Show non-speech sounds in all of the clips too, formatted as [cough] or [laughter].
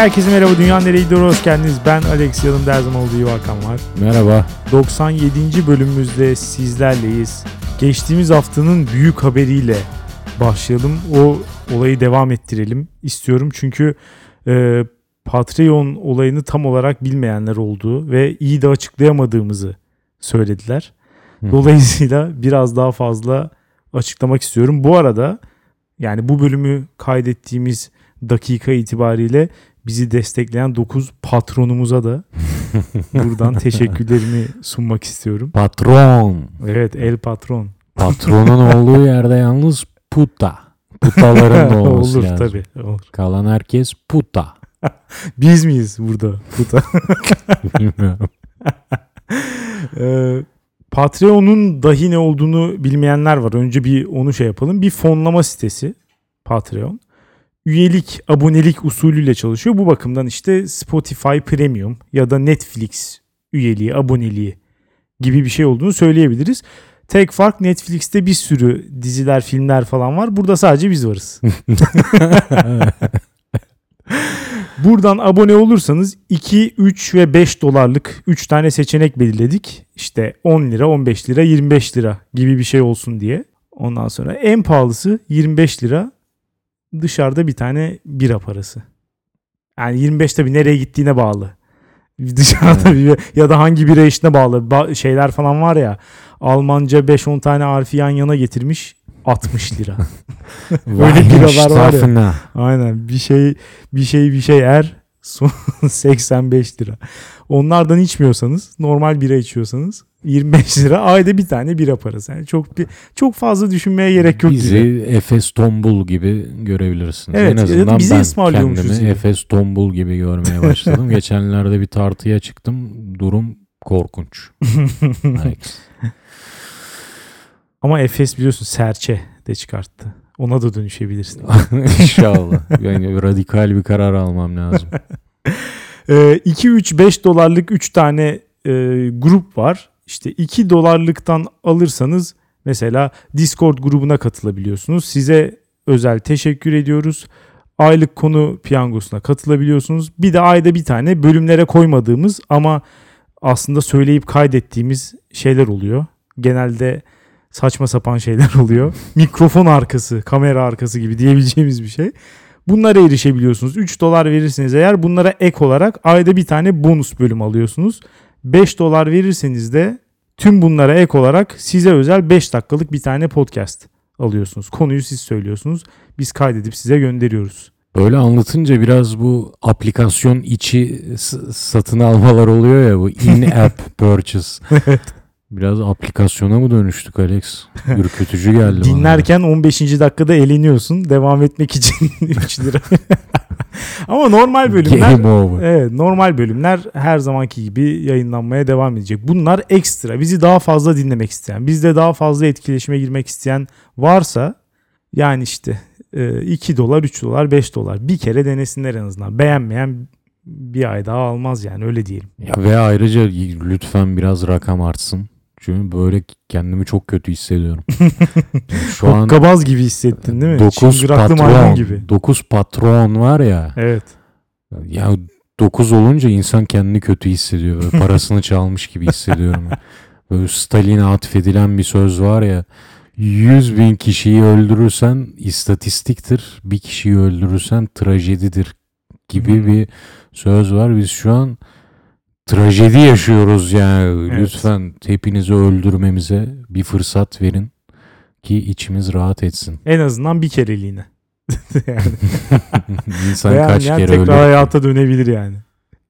herkese merhaba. Dünya nereye gidiyor? Hoş geldiniz. Ben Alex. Yanımda her zaman olduğu Hakan var. Merhaba. 97. bölümümüzde sizlerleyiz. Geçtiğimiz haftanın büyük haberiyle başlayalım. O olayı devam ettirelim istiyorum. Çünkü e, Patreon olayını tam olarak bilmeyenler oldu ve iyi de açıklayamadığımızı söylediler. Dolayısıyla biraz daha fazla açıklamak istiyorum. Bu arada yani bu bölümü kaydettiğimiz dakika itibariyle bizi destekleyen 9 patronumuza da [laughs] buradan teşekkürlerimi sunmak istiyorum. Patron. Evet el patron. Patronun olduğu yerde yalnız puta. Putaların da [laughs] olması olur lazım. tabii. Olur. Kalan herkes puta. [laughs] Biz miyiz burada? Puta. Bilmiyorum. Ee, Patreon'un dahi ne olduğunu bilmeyenler var. Önce bir onu şey yapalım. Bir fonlama sitesi Patreon. Üyelik, abonelik usulüyle çalışıyor. Bu bakımdan işte Spotify Premium ya da Netflix üyeliği, aboneliği gibi bir şey olduğunu söyleyebiliriz. Tek fark Netflix'te bir sürü diziler, filmler falan var. Burada sadece biz varız. [laughs] Buradan abone olursanız 2, 3 ve 5 dolarlık 3 tane seçenek belirledik. İşte 10 lira, 15 lira, 25 lira gibi bir şey olsun diye. Ondan sonra en pahalısı 25 lira dışarıda bir tane bira parası. Yani 25 tabii nereye gittiğine bağlı. Dışarıda bir ya da hangi bira işine bağlı. Ba- şeyler falan var ya. Almanca 5-10 tane harfi yan yana getirmiş 60 lira. [laughs] [laughs] Öyle biralar var ya. Aynen bir şey bir şey bir şey er son 85 lira. Onlardan içmiyorsanız normal bira içiyorsanız 25 lira ayda bir tane bira parası. Yani çok bir, çok fazla düşünmeye gerek yok Bizi gibi. Efes Tombul gibi görebilirsiniz. Evet, en azından da bize ben kendimi gibi. Efes Tombul gibi görmeye başladım. [laughs] Geçenlerde bir tartıya çıktım. Durum korkunç. [laughs] Ama Efes biliyorsun serçe de çıkarttı. Ona da dönüşebilirsin. [laughs] İnşallah. Yani radikal bir karar almam lazım. Ee, 2-3-5 dolarlık 3 tane e, grup var. İşte 2 dolarlıktan alırsanız mesela Discord grubuna katılabiliyorsunuz. Size özel teşekkür ediyoruz. Aylık konu piyangosuna katılabiliyorsunuz. Bir de ayda bir tane bölümlere koymadığımız ama aslında söyleyip kaydettiğimiz şeyler oluyor. Genelde saçma sapan şeyler [laughs] oluyor. Mikrofon arkası, kamera arkası gibi diyebileceğimiz bir şey. Bunlara erişebiliyorsunuz. 3 dolar verirseniz eğer bunlara ek olarak ayda bir tane bonus bölüm alıyorsunuz. 5 dolar verirseniz de tüm bunlara ek olarak size özel 5 dakikalık bir tane podcast alıyorsunuz. Konuyu siz söylüyorsunuz. Biz kaydedip size gönderiyoruz. Böyle anlatınca biraz bu aplikasyon içi satın almalar oluyor ya bu in-app [laughs] purchase. Biraz aplikasyona mı dönüştük Alex? Ürkütücü geldi bana. Dinlerken 15. dakikada eğleniyorsun. Devam etmek için [laughs] 3 lira. Ama normal bölümler. Evet normal bölümler her zamanki gibi yayınlanmaya devam edecek. Bunlar ekstra. Bizi daha fazla dinlemek isteyen, bizde daha fazla etkileşime girmek isteyen varsa yani işte e, 2 dolar, 3 dolar, 5 dolar bir kere denesinler en azından. Beğenmeyen bir ay daha almaz yani öyle diyelim. Ya ve ayrıca lütfen biraz rakam artsın. Çünkü böyle kendimi çok kötü hissediyorum. [laughs] Şu an Kabaz gibi hissettin değil mi? 9 Çıngıraklı maymun patron, gibi. 9 patron var ya. Evet. Ya 9 olunca insan kendini kötü hissediyor. Böyle parasını [laughs] çalmış gibi hissediyorum. Böyle Stalin'e atfedilen bir söz var ya. 100 bin kişiyi öldürürsen istatistiktir. Bir kişiyi öldürürsen trajedidir gibi bir söz var. Biz şu an trajedi yaşıyoruz yani. Evet. Lütfen hepinizi öldürmemize bir fırsat verin ki içimiz rahat etsin. En azından bir kereliğine. [laughs] yani. [laughs] İnsan Veya kaç yani kere tekrar ölür? hayata dönebilir yani.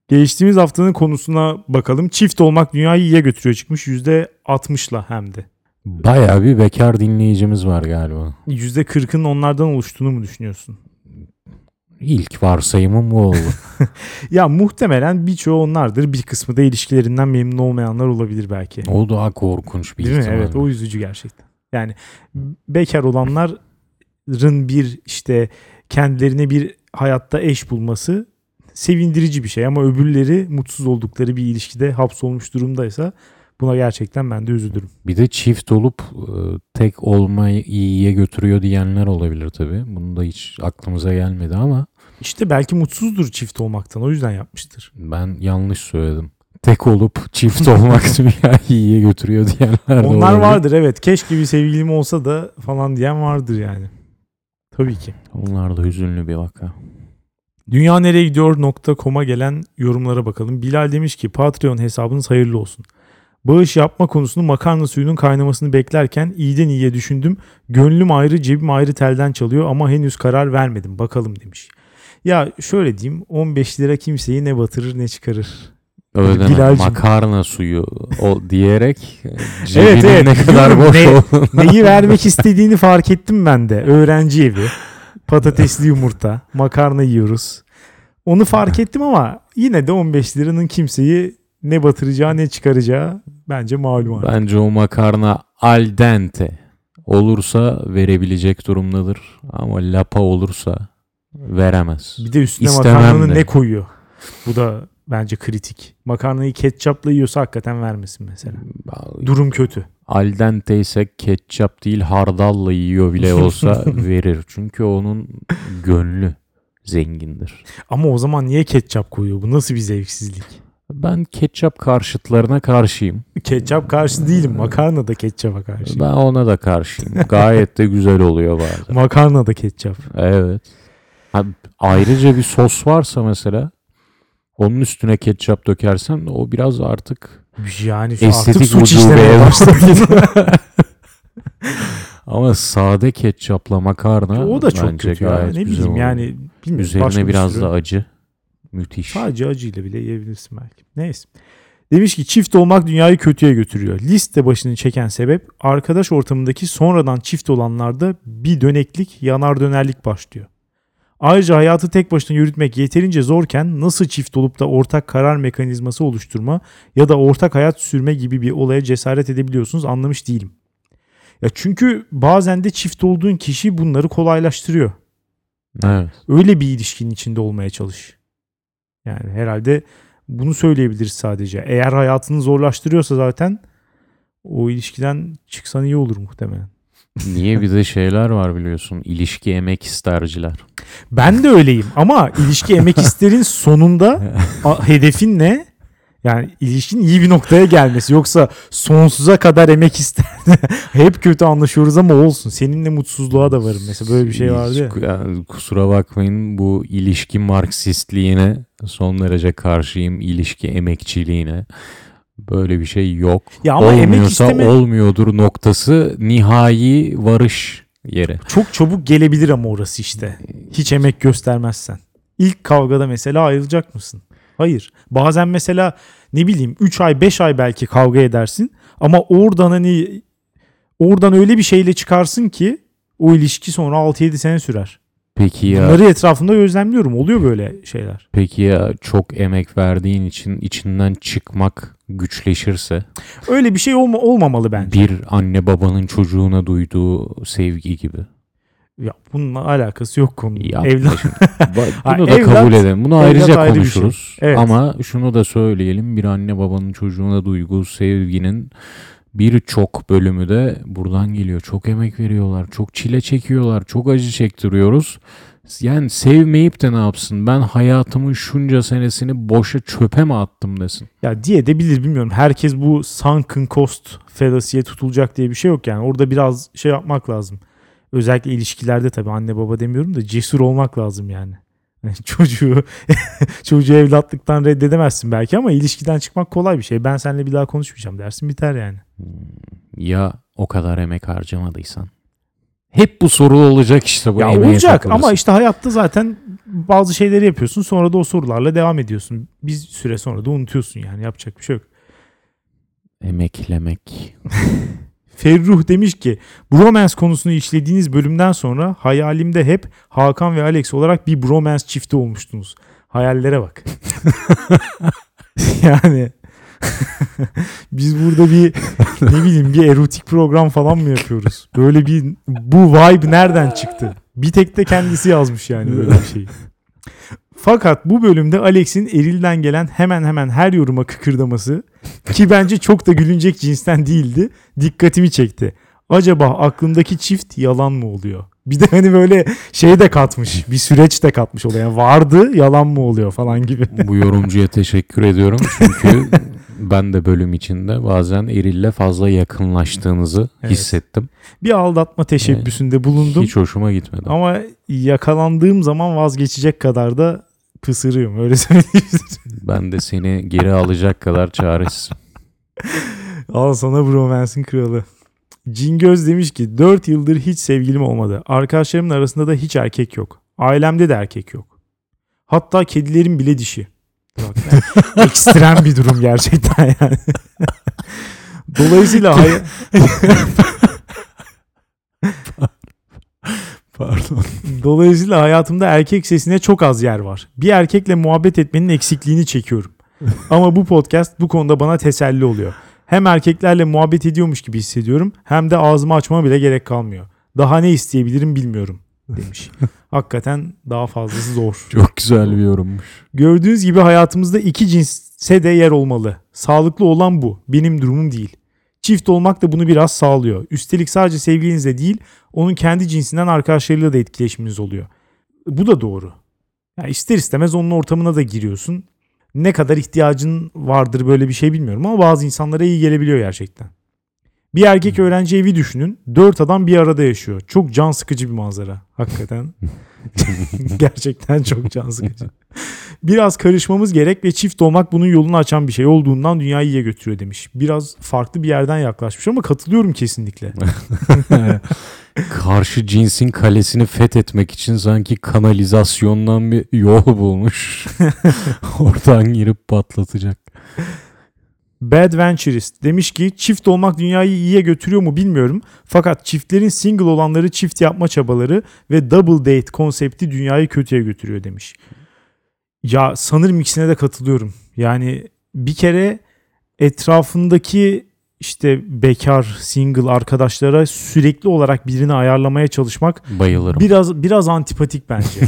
Geçtiğimiz haftanın konusuna bakalım. Çift olmak dünyayı iyiye götürüyor çıkmış. %60'la hem de. Bayağı bir bekar dinleyicimiz var galiba. %40'ın onlardan oluştuğunu mu düşünüyorsun? İlk varsayımım bu oldu. [laughs] Ya muhtemelen birçoğu onlardır. Bir kısmı da ilişkilerinden memnun olmayanlar olabilir belki. O daha korkunç bir Değil mi? ihtimal. Evet o üzücü gerçekten. Yani bekar olanların bir işte kendilerine bir hayatta eş bulması sevindirici bir şey ama öbürleri mutsuz oldukları bir ilişkide hapsolmuş durumdaysa buna gerçekten ben de üzülürüm. Bir de çift olup e, tek olmayı iyiye götürüyor diyenler olabilir tabii. Bunu da hiç aklımıza gelmedi ama İşte belki mutsuzdur çift olmaktan o yüzden yapmıştır. Ben yanlış söyledim. Tek olup çift olmak [laughs] dünyayı iyiye götürüyor diyenler de Onlar olabilir. vardır evet. Keşke bir sevgilim olsa da falan diyen vardır yani. Tabii ki. Onlar da hüzünlü bir vaka. Dünya nereye gidiyor.com'a gelen yorumlara bakalım. Bilal demiş ki Patreon hesabınız hayırlı olsun. Bağış yapma konusunu makarna suyunun kaynamasını beklerken iyiden iyiye düşündüm. Gönlüm ayrı cebim ayrı telden çalıyor ama henüz karar vermedim. Bakalım demiş. Ya şöyle diyeyim 15 lira kimseyi ne batırır ne çıkarır. Öyle deme, Bilal'cim. makarna suyu o diyerek [laughs] cebinin evet, ne kadar boş Ne-. Neyi vermek [laughs] istediğini fark ettim ben de. Öğrenci evi, patatesli yumurta, makarna yiyoruz. Onu fark [laughs] ettim ama yine de 15 liranın kimseyi ne batıracağı ne çıkaracağı bence malum. artık. Bence o makarna al dente olursa verebilecek durumdadır. Ama lapa olursa veremez. Bir de üstüne İstemem makarnanın de. ne koyuyor? Bu da bence kritik. Makarnayı ketçapla yiyorsa hakikaten vermesin mesela. Durum kötü. Al dente ise ketçap değil hardalla yiyor bile olsa [laughs] verir. Çünkü onun gönlü zengindir. Ama o zaman niye ketçap koyuyor? Bu nasıl bir zevksizlik? Ben ketçap karşıtlarına karşıyım. Ketçap karşı değilim. Makarna da ketçapa karşı. Ben ona da karşıyım. Gayet de güzel oluyor bazen. Makarna da ketçap. Evet. Ayrıca bir sos varsa mesela onun üstüne ketçap dökersen o biraz artık Yani Estetik artık suç işlemeye başladı. [laughs] ama sade ketçapla makarna o da çok bence kötü ya. gayet Ne güzel bileyim yani bilmiyorum. Üzerine biraz sürü- da acı. Müthiş. Sadece acıyla bile yiyebilirsin belki. Neyse. Demiş ki çift olmak dünyayı kötüye götürüyor. Liste başını çeken sebep arkadaş ortamındaki sonradan çift olanlarda bir döneklik, yanar dönerlik başlıyor. Ayrıca hayatı tek başına yürütmek yeterince zorken nasıl çift olup da ortak karar mekanizması oluşturma ya da ortak hayat sürme gibi bir olaya cesaret edebiliyorsunuz anlamış değilim. Ya çünkü bazen de çift olduğun kişi bunları kolaylaştırıyor. Evet. Öyle bir ilişkinin içinde olmaya çalış. Yani herhalde bunu söyleyebiliriz sadece. Eğer hayatını zorlaştırıyorsa zaten o ilişkiden çıksan iyi olur muhtemelen. [laughs] Niye bir de şeyler var biliyorsun. İlişki emek isterciler. Ben de öyleyim ama ilişki emek isterin sonunda [laughs] a- hedefin ne? Yani ilişkin iyi bir noktaya gelmesi. Yoksa sonsuza kadar emek ister. [laughs] Hep kötü anlaşıyoruz ama olsun. Seninle mutsuzluğa da varım. Mesela böyle bir şey vardı ya. Yani kusura bakmayın bu ilişki marksistliğine son derece karşıyım. İlişki emekçiliğine. Böyle bir şey yok. Ya ama emek Olmuyorsa isteme olmuyordur noktası nihai varış yeri. çok çabuk gelebilir ama orası işte. Hiç emek göstermezsen. İlk kavgada mesela ayrılacak mısın? Hayır. Bazen mesela ne bileyim 3 ay 5 ay belki kavga edersin ama oradan hani oradan öyle bir şeyle çıkarsın ki o ilişki sonra 6-7 sene sürer. Peki ya Bunları etrafımda gözlemliyorum. Oluyor böyle şeyler. peki ya çok emek verdiğin için içinden çıkmak güçleşirse Öyle bir şey olma, olmamalı bence. bir anne babanın çocuğuna duyduğu sevgi gibi. Ya bununla alakası yok. Yapma Evlat [laughs] Bunu da evlat- kabul edelim. Bunu ayrıca ayrı şey. konuşuruz. Evet. Ama şunu da söyleyelim. Bir anne babanın çocuğuna duyduğu sevginin birçok bölümü de buradan geliyor. Çok emek veriyorlar. Çok çile çekiyorlar. Çok acı çektiriyoruz. Yani sevmeyip de ne yapsın? Ben hayatımın şunca senesini boşa çöpe mi attım desin. Ya diye de bilir bilmiyorum. Herkes bu sunken cost fallacy'ye tutulacak diye bir şey yok yani. Orada biraz şey yapmak lazım. Özellikle ilişkilerde tabii anne baba demiyorum da cesur olmak lazım yani. Yani [laughs] çocuğu [laughs] çocuğu evlatlıktan reddedemezsin belki ama ilişkiden çıkmak kolay bir şey. Ben seninle bir daha konuşmayacağım dersin biter yani. Ya o kadar emek harcamadıysan? Hep bu soru olacak işte bu ya olacak takılırsın. ama işte hayatta zaten bazı şeyleri yapıyorsun sonra da o sorularla devam ediyorsun. Bir süre sonra da unutuyorsun yani yapacak bir şey yok. Emeklemek. [laughs] Ferruh demiş ki bromance konusunu işlediğiniz bölümden sonra hayalimde hep Hakan ve Alex olarak bir bromance çifti olmuştunuz. Hayallere bak. [laughs] yani [laughs] biz burada bir ne bileyim bir erotik program falan mı yapıyoruz? Böyle bir bu vibe nereden çıktı? Bir tek de kendisi yazmış yani böyle bir şeyi. Fakat bu bölümde Alex'in Eril'den gelen hemen hemen her yoruma kıkırdaması ki bence çok da gülünecek cinsten değildi. Dikkatimi çekti. Acaba aklımdaki çift yalan mı oluyor? Bir de hani böyle şey de katmış. Bir süreç de katmış olaya. Vardı yalan mı oluyor falan gibi. Bu yorumcuya teşekkür ediyorum. Çünkü [laughs] ben de bölüm içinde bazen Eril'le fazla yakınlaştığınızı Evet. hissettim. Bir aldatma teşebbüsünde bulundum. Hiç hoşuma gitmedi. Ama yakalandığım zaman vazgeçecek kadar da pısırıyorum öyle [laughs] söyleyeyim. Ben de seni geri alacak kadar çaresiz. Al sana bromance'in kralı. Cingöz demiş ki 4 yıldır hiç sevgilim olmadı. Arkadaşlarımın arasında da hiç erkek yok. Ailemde de erkek yok. Hatta kedilerim bile dişi. Bak, yani [laughs] ekstrem bir durum gerçekten yani. Dolayısıyla [laughs] hay- Pardon. [laughs] Dolayısıyla hayatımda erkek sesine çok az yer var. Bir erkekle muhabbet etmenin eksikliğini çekiyorum. [laughs] Ama bu podcast bu konuda bana teselli oluyor. Hem erkeklerle muhabbet ediyormuş gibi hissediyorum hem de ağzımı açmama bile gerek kalmıyor. Daha ne isteyebilirim bilmiyorum demiş. [laughs] Hakikaten daha fazlası zor. Çok güzel bir yorummuş. Gördüğünüz gibi hayatımızda iki cinse de yer olmalı. Sağlıklı olan bu. Benim durumum değil. Çift olmak da bunu biraz sağlıyor. Üstelik sadece sevgilinizle değil, onun kendi cinsinden arkadaşlarıyla da etkileşiminiz oluyor. Bu da doğru. Yani ister istemez onun ortamına da giriyorsun. Ne kadar ihtiyacın vardır böyle bir şey bilmiyorum ama bazı insanlara iyi gelebiliyor gerçekten. Bir erkek öğrenci evi düşünün. Dört adam bir arada yaşıyor. Çok can sıkıcı bir manzara. Hakikaten. [laughs] [laughs] Gerçekten çok can sıkıcı. Biraz karışmamız gerek ve çift olmak bunun yolunu açan bir şey olduğundan dünyayı iyiye götürüyor demiş. Biraz farklı bir yerden yaklaşmış ama katılıyorum kesinlikle. [laughs] Karşı cinsin kalesini fethetmek için sanki kanalizasyondan bir yol bulmuş. [laughs] Oradan girip patlatacak. Bad Venturist demiş ki çift olmak dünyayı iyiye götürüyor mu bilmiyorum. Fakat çiftlerin single olanları çift yapma çabaları ve double date konsepti dünyayı kötüye götürüyor demiş. Ya sanırım ikisine de katılıyorum. Yani bir kere etrafındaki işte bekar, single arkadaşlara sürekli olarak birini ayarlamaya çalışmak Bayılırım. biraz biraz antipatik bence.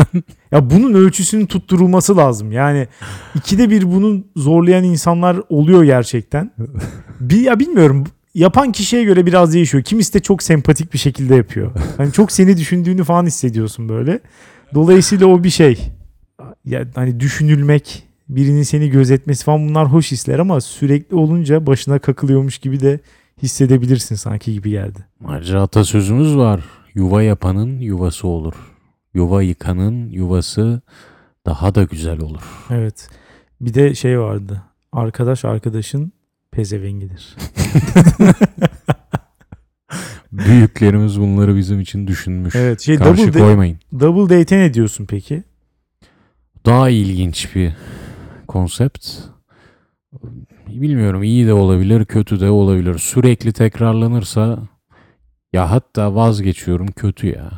[laughs] ya bunun ölçüsünün tutturulması lazım. Yani ikide bir bunu zorlayan insanlar oluyor gerçekten. Bir ya bilmiyorum yapan kişiye göre biraz değişiyor. Kimisi de çok sempatik bir şekilde yapıyor. Hani çok seni düşündüğünü falan hissediyorsun böyle. Dolayısıyla o bir şey. Ya hani düşünülmek, birinin seni gözetmesi falan bunlar hoş hisler ama sürekli olunca başına kakılıyormuş gibi de hissedebilirsin sanki gibi geldi. Ayrıca atasözümüz var. Yuva yapanın yuvası olur. Yuva yıkanın yuvası daha da güzel olur. Evet. Bir de şey vardı. Arkadaş arkadaşın pezevengidir. [laughs] Büyüklerimiz bunları bizim için düşünmüş. Evet. Şey Karşı double, koymayın. double date'e ne diyorsun peki? Daha ilginç bir konsept. Bilmiyorum iyi de olabilir, kötü de olabilir. Sürekli tekrarlanırsa ya hatta vazgeçiyorum kötü ya.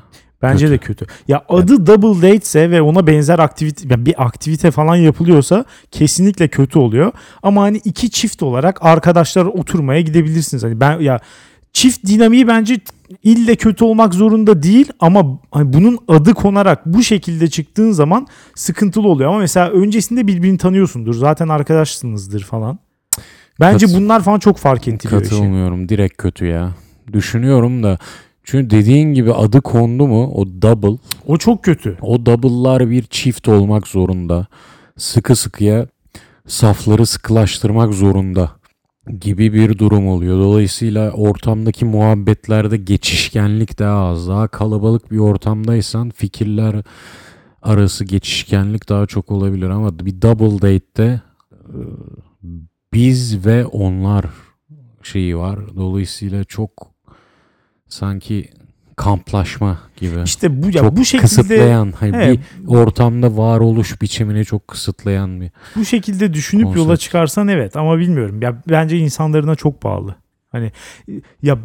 Bence Kötü. de kötü. Ya adı double date ise ve ona benzer aktivite yani bir aktivite falan yapılıyorsa kesinlikle kötü oluyor. Ama hani iki çift olarak arkadaşlar oturmaya gidebilirsiniz. Hani ben ya çift dinamiği bence ille kötü olmak zorunda değil ama hani bunun adı konarak bu şekilde çıktığın zaman sıkıntılı oluyor. Ama mesela öncesinde birbirini tanıyorsundur. Zaten arkadaşsınızdır falan. Bence Kat- bunlar falan çok fark ettiriyor işi. Katılmıyorum. Direkt kötü ya. Düşünüyorum da çünkü dediğin gibi adı kondu mu o double O çok kötü. O double'lar bir çift olmak zorunda. Sıkı sıkıya safları sıkılaştırmak zorunda gibi bir durum oluyor. Dolayısıyla ortamdaki muhabbetlerde geçişkenlik daha az. Daha kalabalık bir ortamdaysan fikirler arası geçişkenlik daha çok olabilir ama bir double date'te e, biz ve onlar şeyi var. Dolayısıyla çok sanki kamplaşma gibi İşte bu ya çok bu şekilde kısıtlayan hani He, bir ortamda varoluş biçimini çok kısıtlayan bir bu şekilde düşünüp yola Konsept. çıkarsan evet ama bilmiyorum. Ya bence insanlarına çok bağlı. Hani ya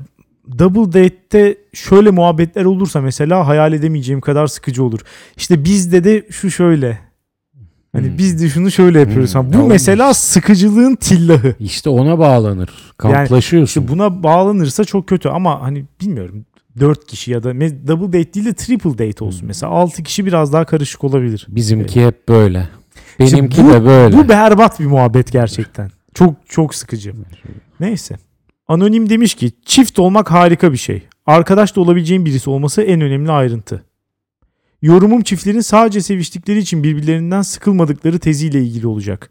double date'te şöyle muhabbetler olursa mesela hayal edemeyeceğim kadar sıkıcı olur. İşte bizde de şu şöyle. Hani Hmm. biz de şunu şöyle yapıyoruz. Hmm. Bu Ya mesela sıkıcılığın tillahı. işte ona bağlanır. Kamplaşıyorsun. İşte buna bağlanırsa çok kötü ama hani bilmiyorum 4 kişi ya da double date değil de triple date olsun. Hmm. Mesela 6 kişi biraz daha karışık olabilir. Bizimki hep böyle. İşte Benimki bu- de böyle. Bu berbat bir muhabbet gerçekten. [laughs] Çok çok sıkıcı. Neyse. Anonim demiş ki çift olmak harika bir şey. Arkadaş da olabileceğin birisi olması en önemli ayrıntı. Yorumum çiftlerin sadece seviştikleri için birbirlerinden sıkılmadıkları teziyle ilgili olacak.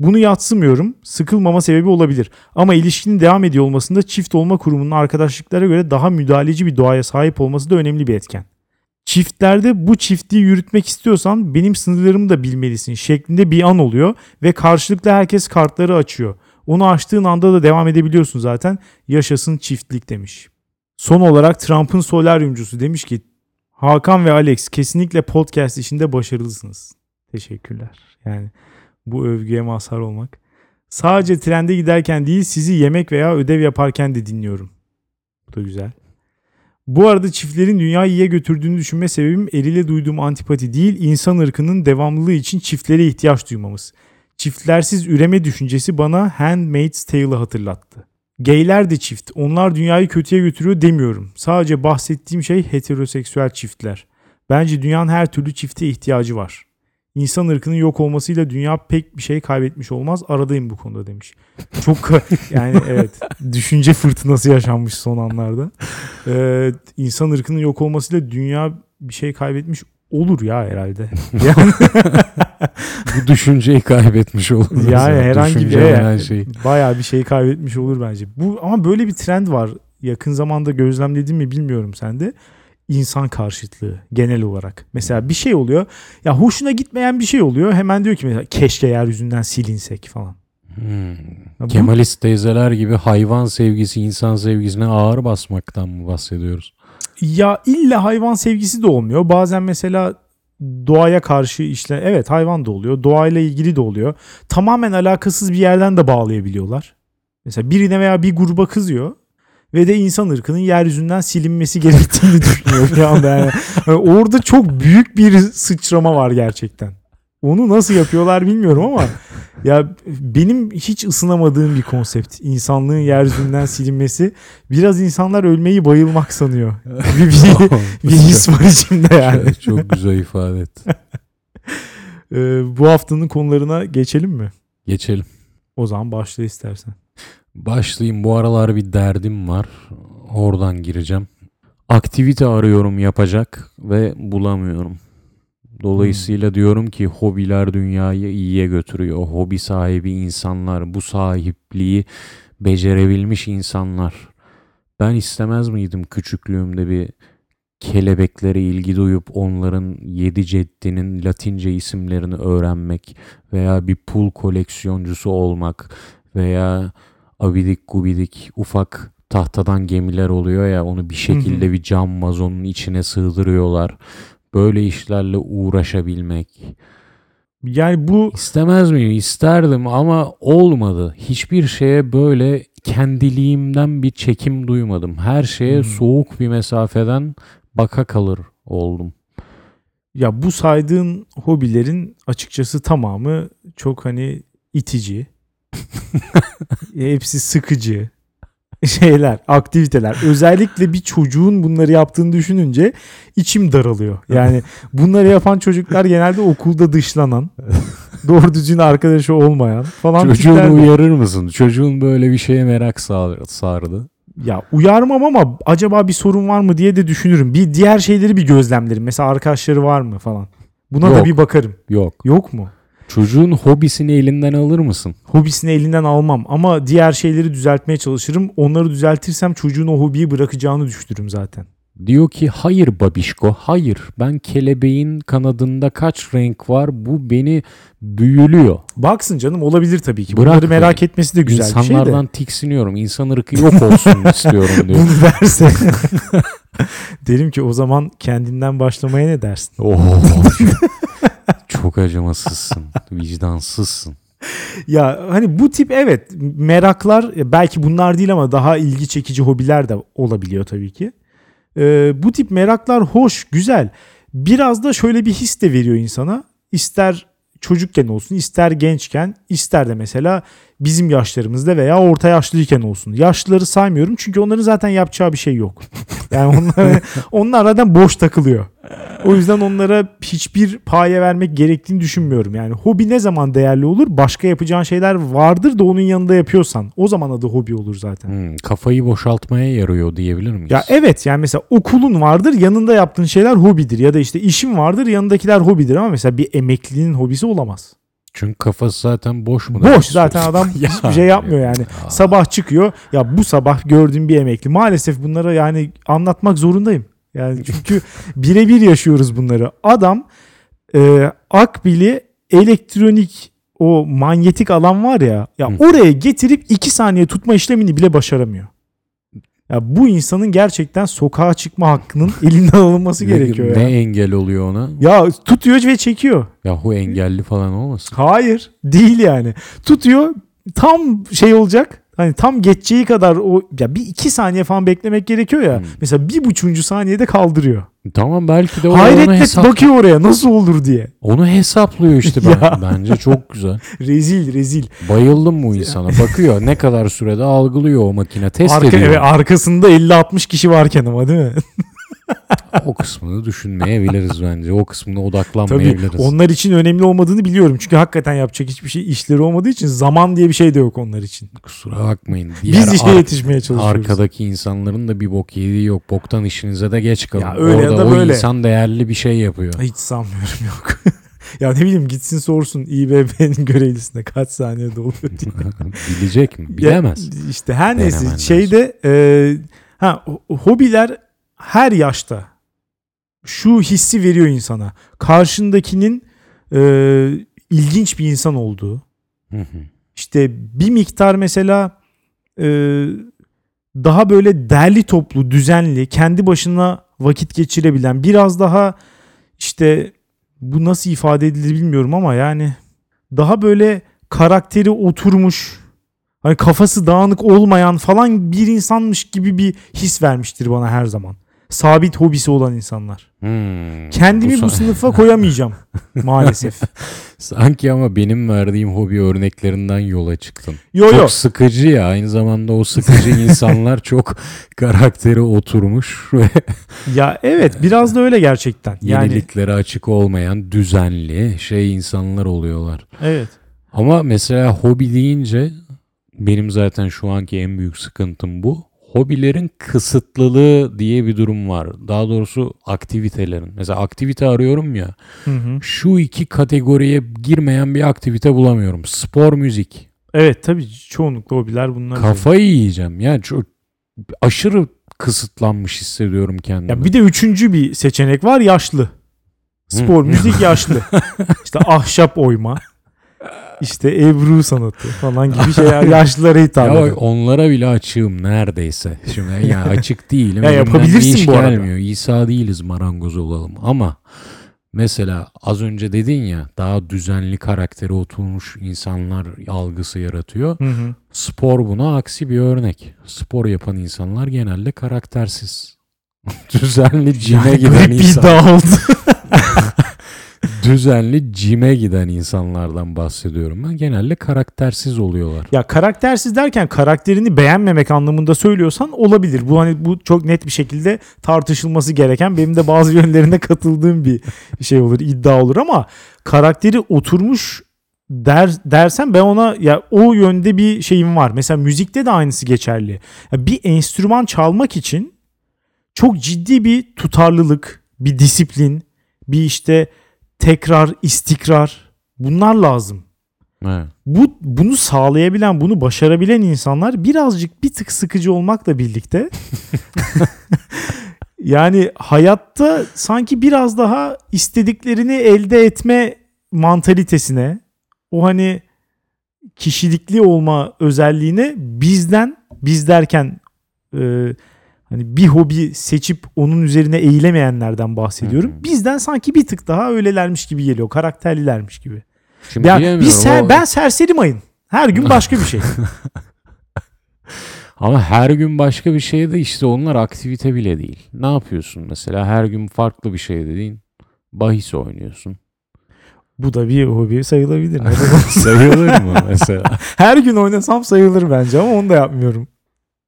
Bunu yatsımıyorum. Sıkılmama sebebi olabilir. Ama ilişkinin devam ediyor olmasında çift olma kurumunun arkadaşlıklara göre daha müdahaleci bir doğaya sahip olması da önemli bir etken. Çiftlerde bu çiftliği yürütmek istiyorsan benim sınırlarımı da bilmelisin şeklinde bir an oluyor ve karşılıklı herkes kartları açıyor. Onu açtığın anda da devam edebiliyorsun zaten. Yaşasın çiftlik demiş. Son olarak Trump'ın solaryumcusu demiş ki Hakan ve Alex kesinlikle podcast işinde başarılısınız. Teşekkürler. Yani bu övgüye mazhar olmak. Sadece trende giderken değil sizi yemek veya ödev yaparken de dinliyorum. Bu da güzel. Bu arada çiftlerin dünyayı iyiye götürdüğünü düşünme sebebim eliyle duyduğum antipati değil, insan ırkının devamlılığı için çiftlere ihtiyaç duymamız. Çiftlersiz üreme düşüncesi bana Handmaid's Tale'ı hatırlattı. Gayler de çift. Onlar dünyayı kötüye götürüyor demiyorum. Sadece bahsettiğim şey heteroseksüel çiftler. Bence dünyanın her türlü çifte ihtiyacı var. İnsan ırkının yok olmasıyla dünya pek bir şey kaybetmiş olmaz. Aradayım bu konuda demiş. Çok [laughs] yani evet düşünce fırtınası yaşanmış son anlarda. Ee, insan ırkının yok olmasıyla dünya bir şey kaybetmiş olur ya herhalde. [laughs] Yani Bu düşünceyi kaybetmiş oluruz. Yani ya. herhangi bir şey- veren şey. bayağı bir şey kaybetmiş olur bence. Bu ama böyle bir trend var. Yakın zamanda gözlemledin mi bilmiyorum sende. İnsan karşıtlığı genel olarak. Mesela bir şey oluyor. Ya hoşuna gitmeyen bir şey oluyor. Hemen diyor ki mesela keşke yeryüzünden silinsek falan. Hmm. Kemalist teyzeler gibi hayvan sevgisi insan sevgisine ağır basmaktan mı bahsediyoruz? Ya illa hayvan sevgisi de olmuyor. Bazen mesela doğaya karşı işte evet hayvan da oluyor. Doğayla ilgili de oluyor. Tamamen alakasız bir yerden de bağlayabiliyorlar. Mesela birine veya bir gruba kızıyor ve de insan ırkının yeryüzünden silinmesi gerektiğini [laughs] düşünüyor bir anda yani. Yani orada çok büyük bir sıçrama var gerçekten. Onu nasıl yapıyorlar bilmiyorum ama ya benim hiç ısınamadığım bir konsept. İnsanlığın yeryüzünden silinmesi. Biraz insanlar ölmeyi bayılmak sanıyor. Bir, [laughs] bir, bir his var içimde yani. Çok güzel ifade et. [laughs] Ee, bu haftanın konularına geçelim mi? Geçelim. O zaman başla istersen. Başlayayım. Bu aralar bir derdim var. Oradan gireceğim. Aktivite arıyorum yapacak ve bulamıyorum. Dolayısıyla diyorum ki hobiler dünyayı iyiye götürüyor. Hobi sahibi insanlar, bu sahipliği becerebilmiş insanlar. Ben istemez miydim küçüklüğümde bir kelebeklere ilgi duyup onların yedi ceddinin latince isimlerini öğrenmek veya bir pul koleksiyoncusu olmak veya abidik gubidik ufak tahtadan gemiler oluyor ya onu bir şekilde bir cam vazonun içine sığdırıyorlar. Böyle işlerle uğraşabilmek. Yani bu İstemez miyim? İsterdim ama olmadı. Hiçbir şeye böyle kendiliğimden bir çekim duymadım. Her şeye Hmm. soğuk bir mesafeden baka kalır oldum. ya bu saydığın hobilerin açıkçası tamamı çok hani itici. [laughs] Hepsi sıkıcı şeyler, aktiviteler. Özellikle bir çocuğun bunları yaptığını düşününce içim daralıyor. Yani bunları yapan çocuklar genelde okulda dışlanan, [laughs] doğru düzgün arkadaşı olmayan falan Çocuğunu tipler de- uyarır mısın? Çocuğun böyle bir şeye merak sar- sardı. Ya uyarmam ama acaba bir sorun var mı diye de düşünürüm. Bir diğer şeyleri bir gözlemlerim. Mesela arkadaşları var mı falan. Buna da Yok. bir bakarım. Yok. Yok mu? Çocuğun hobisini elinden alır mısın? Hobisini elinden almam ama diğer şeyleri düzeltmeye çalışırım. Onları düzeltirsem çocuğun o hobiyi bırakacağını düşünürüm zaten. Diyor ki hayır babişko hayır ben kelebeğin kanadında kaç renk var bu beni büyülüyor. Baksın canım olabilir tabii ki. Bırak Bunları merak beni. etmesi de güzel bir şey de. İnsanlardan tiksiniyorum. İnsan ırkı yok olsun [laughs] istiyorum diyor. Bunu verse. [laughs] Derim ki o zaman kendinden başlamaya ne dersin? Oo, [laughs] çok acımasızsın. Vicdansızsın. Ya hani bu tip evet meraklar belki bunlar değil ama daha ilgi çekici hobiler de olabiliyor tabii ki. Ee, bu tip meraklar hoş, güzel. Biraz da şöyle bir his de veriyor insana. İster çocukken olsun, ister gençken, ister de mesela bizim yaşlarımızda veya orta yaşlıyken olsun. Yaşlıları saymıyorum çünkü onların zaten yapacağı bir şey yok. [laughs] Yani onlar, onlar zaten boş takılıyor. O yüzden onlara hiçbir paye vermek gerektiğini düşünmüyorum. Yani hobi ne zaman değerli olur? Başka yapacağın şeyler vardır da onun yanında yapıyorsan. O zaman adı hobi olur zaten. Hmm, kafayı boşaltmaya yarıyor diyebilir miyiz? Ya evet yani mesela okulun vardır yanında yaptığın şeyler hobidir. Ya da işte işin vardır yanındakiler hobidir ama mesela bir emeklinin hobisi olamaz. Çünkü kafası zaten boş mu? Boş zaten [laughs] adam hiçbir şey yapmıyor yani. Ya. Sabah çıkıyor ya bu sabah gördüğüm bir emekli. Maalesef bunlara yani anlatmak zorundayım. Yani çünkü [laughs] birebir yaşıyoruz bunları. Adam e, akbili elektronik o manyetik alan var ya ya Hı. oraya getirip 2 saniye tutma işlemini bile başaramıyor. Ya bu insanın gerçekten sokağa çıkma hakkının [laughs] elinden alınması Ne- gerekiyor Ne ya. engel oluyor ona? Ya tutuyor ve çekiyor. Yahu engelli falan olmasın? Hayır değil yani. Tutuyor tam şey olacak. Hani tam geçeceği kadar o ya bir iki saniye falan beklemek gerekiyor ya. Hmm. Mesela bir buçuncu saniyede kaldırıyor. Tamam belki de o Hayretle hesap, bakıyor oraya nasıl olur diye. onu hesaplıyor işte ben. [laughs] Bence çok güzel. [laughs] Rezil rezil. Bayıldım bu insana. Bakıyor ne kadar sürede algılıyor o makine. Test Arka, ediyor. evet, arkasında 50-60 kişi varken ama değil mi? [laughs] O kısmını düşünmeyebiliriz bence. O kısmına Tabii odaklanmayabiliriz. onlar için önemli olmadığını biliyorum. Çünkü hakikaten yapacak hiçbir şey işleri olmadığı için zaman diye bir şey de yok onlar için. Kusura bakmayın. Diğer Biz işe ar- yetişmeye çalışıyoruz. arkadaki insanların da bir bok yediği yok. Boktan işinize de geç kalın. Ya öyle ya Orada da o böyle. insan değerli bir şey yapıyor. Hiç sanmıyorum yok. [laughs] ya ne bileyim gitsin sorsun İBB'nin görevlisine kaç saniyede oluyor diye. [laughs] Bilecek mi? Bilemez. Ya işte her neyse Denemen şeyde e, ha ho- hobiler her yaşta şu hissi veriyor insana. Karşındakinin e, ilginç bir insan olduğu. Hı hı. İşte bir miktar mesela e, daha böyle derli toplu, düzenli, kendi başına vakit geçirebilen, biraz daha işte bu nasıl ifade edilir bilmiyorum ama yani daha böyle karakteri oturmuş, hani kafası dağınık olmayan falan bir insanmış gibi bir his vermiştir bana her zaman. Sabit hobisi olan insanlar. Hmm. Kendimi bu, sa- sınıfa koyamayacağım [laughs] maalesef. Sanki ama benim verdiğim hobi örneklerinden yola çıktın. Yo çok yo. sıkıcı ya. Aynı zamanda o sıkıcı insanlar [laughs] çok karakteri oturmuş ve Ya evet biraz da öyle gerçekten. Yani yeniliklere açık olmayan düzenli şey insanlar oluyorlar. evet. Ama mesela hobi deyince benim zaten şu anki en büyük sıkıntım bu. Hobilerin kısıtlılığı diye bir durum var. Daha doğrusu aktivitelerin. Mesela aktivite arıyorum ya. Hı hı. Şu iki kategoriye girmeyen bir aktivite bulamıyorum. Spor, müzik. Evet tabii çoğunlukla hobiler bunlar. Kafayı yiyeceğim. Yani çok aşırı kısıtlanmış hissediyorum kendimi. Ya bir de üçüncü bir seçenek var yaşlı. Spor, müzik [laughs] yaşlı. işte ahşap oyma. İşte Ebru sanatı falan gibi şeyler [laughs] yaşlılara hitap Ya onlara bile açığım neredeyse. Şimdi yani açık değilim. [laughs] Ya yapabilirsin bir bu arada. gelmiyor. İsa değiliz marangoz olalım. Ama mesela az önce dedin ya daha düzenli karakteri oturmuş insanlar algısı yaratıyor. Hı hı. Spor buna aksi bir örnek. Spor yapan insanlar genelde karaktersiz. [laughs] düzenli cime Yani giden bir insan, iddia oldu. Düzenli cime giden insanlardan bahsediyorum ben. Genelde karaktersiz oluyorlar. ya karaktersiz derken karakterini beğenmemek anlamında söylüyorsan olabilir. Bu hani bu çok net bir şekilde tartışılması gereken benim de bazı [laughs] yönlerine katıldığım bir şey olur, iddia olur ama karakteri oturmuş der dersen ben ona ya o yönde bir şeyim var. Mesela müzikte de aynısı geçerli. Ya bir enstrüman çalmak için çok ciddi bir tutarlılık, bir disiplin, bir işte tekrar, istikrar bunlar lazım. Evet. Bu bunu sağlayabilen, bunu başarabilen insanlar birazcık bir tık sıkıcı olmakla birlikte [laughs] yani hayatta sanki biraz daha istediklerini elde etme mantalitesine, o hani kişilikli olma özelliğine bizden, biz derken e, hani bir hobi seçip onun üzerine eğilemeyenlerden bahsediyorum. Hı hı. Bizden sanki bir tık daha öylelermiş gibi geliyor, karakterlilermiş gibi. Şimdi Ya bilemiyorum, biz ser- o- ben serseri mayın. Her gün başka bir şey. [laughs] Ama her gün başka bir şey de işte onlar aktivite bile değil. Ne yapıyorsun mesela? Her gün farklı bir şey dediğin bahis oynuyorsun. Bu da bir hobi sayılabilir. [laughs] Sayılır mı mesela? Her gün oynasam sayılır bence ama onu da yapmıyorum.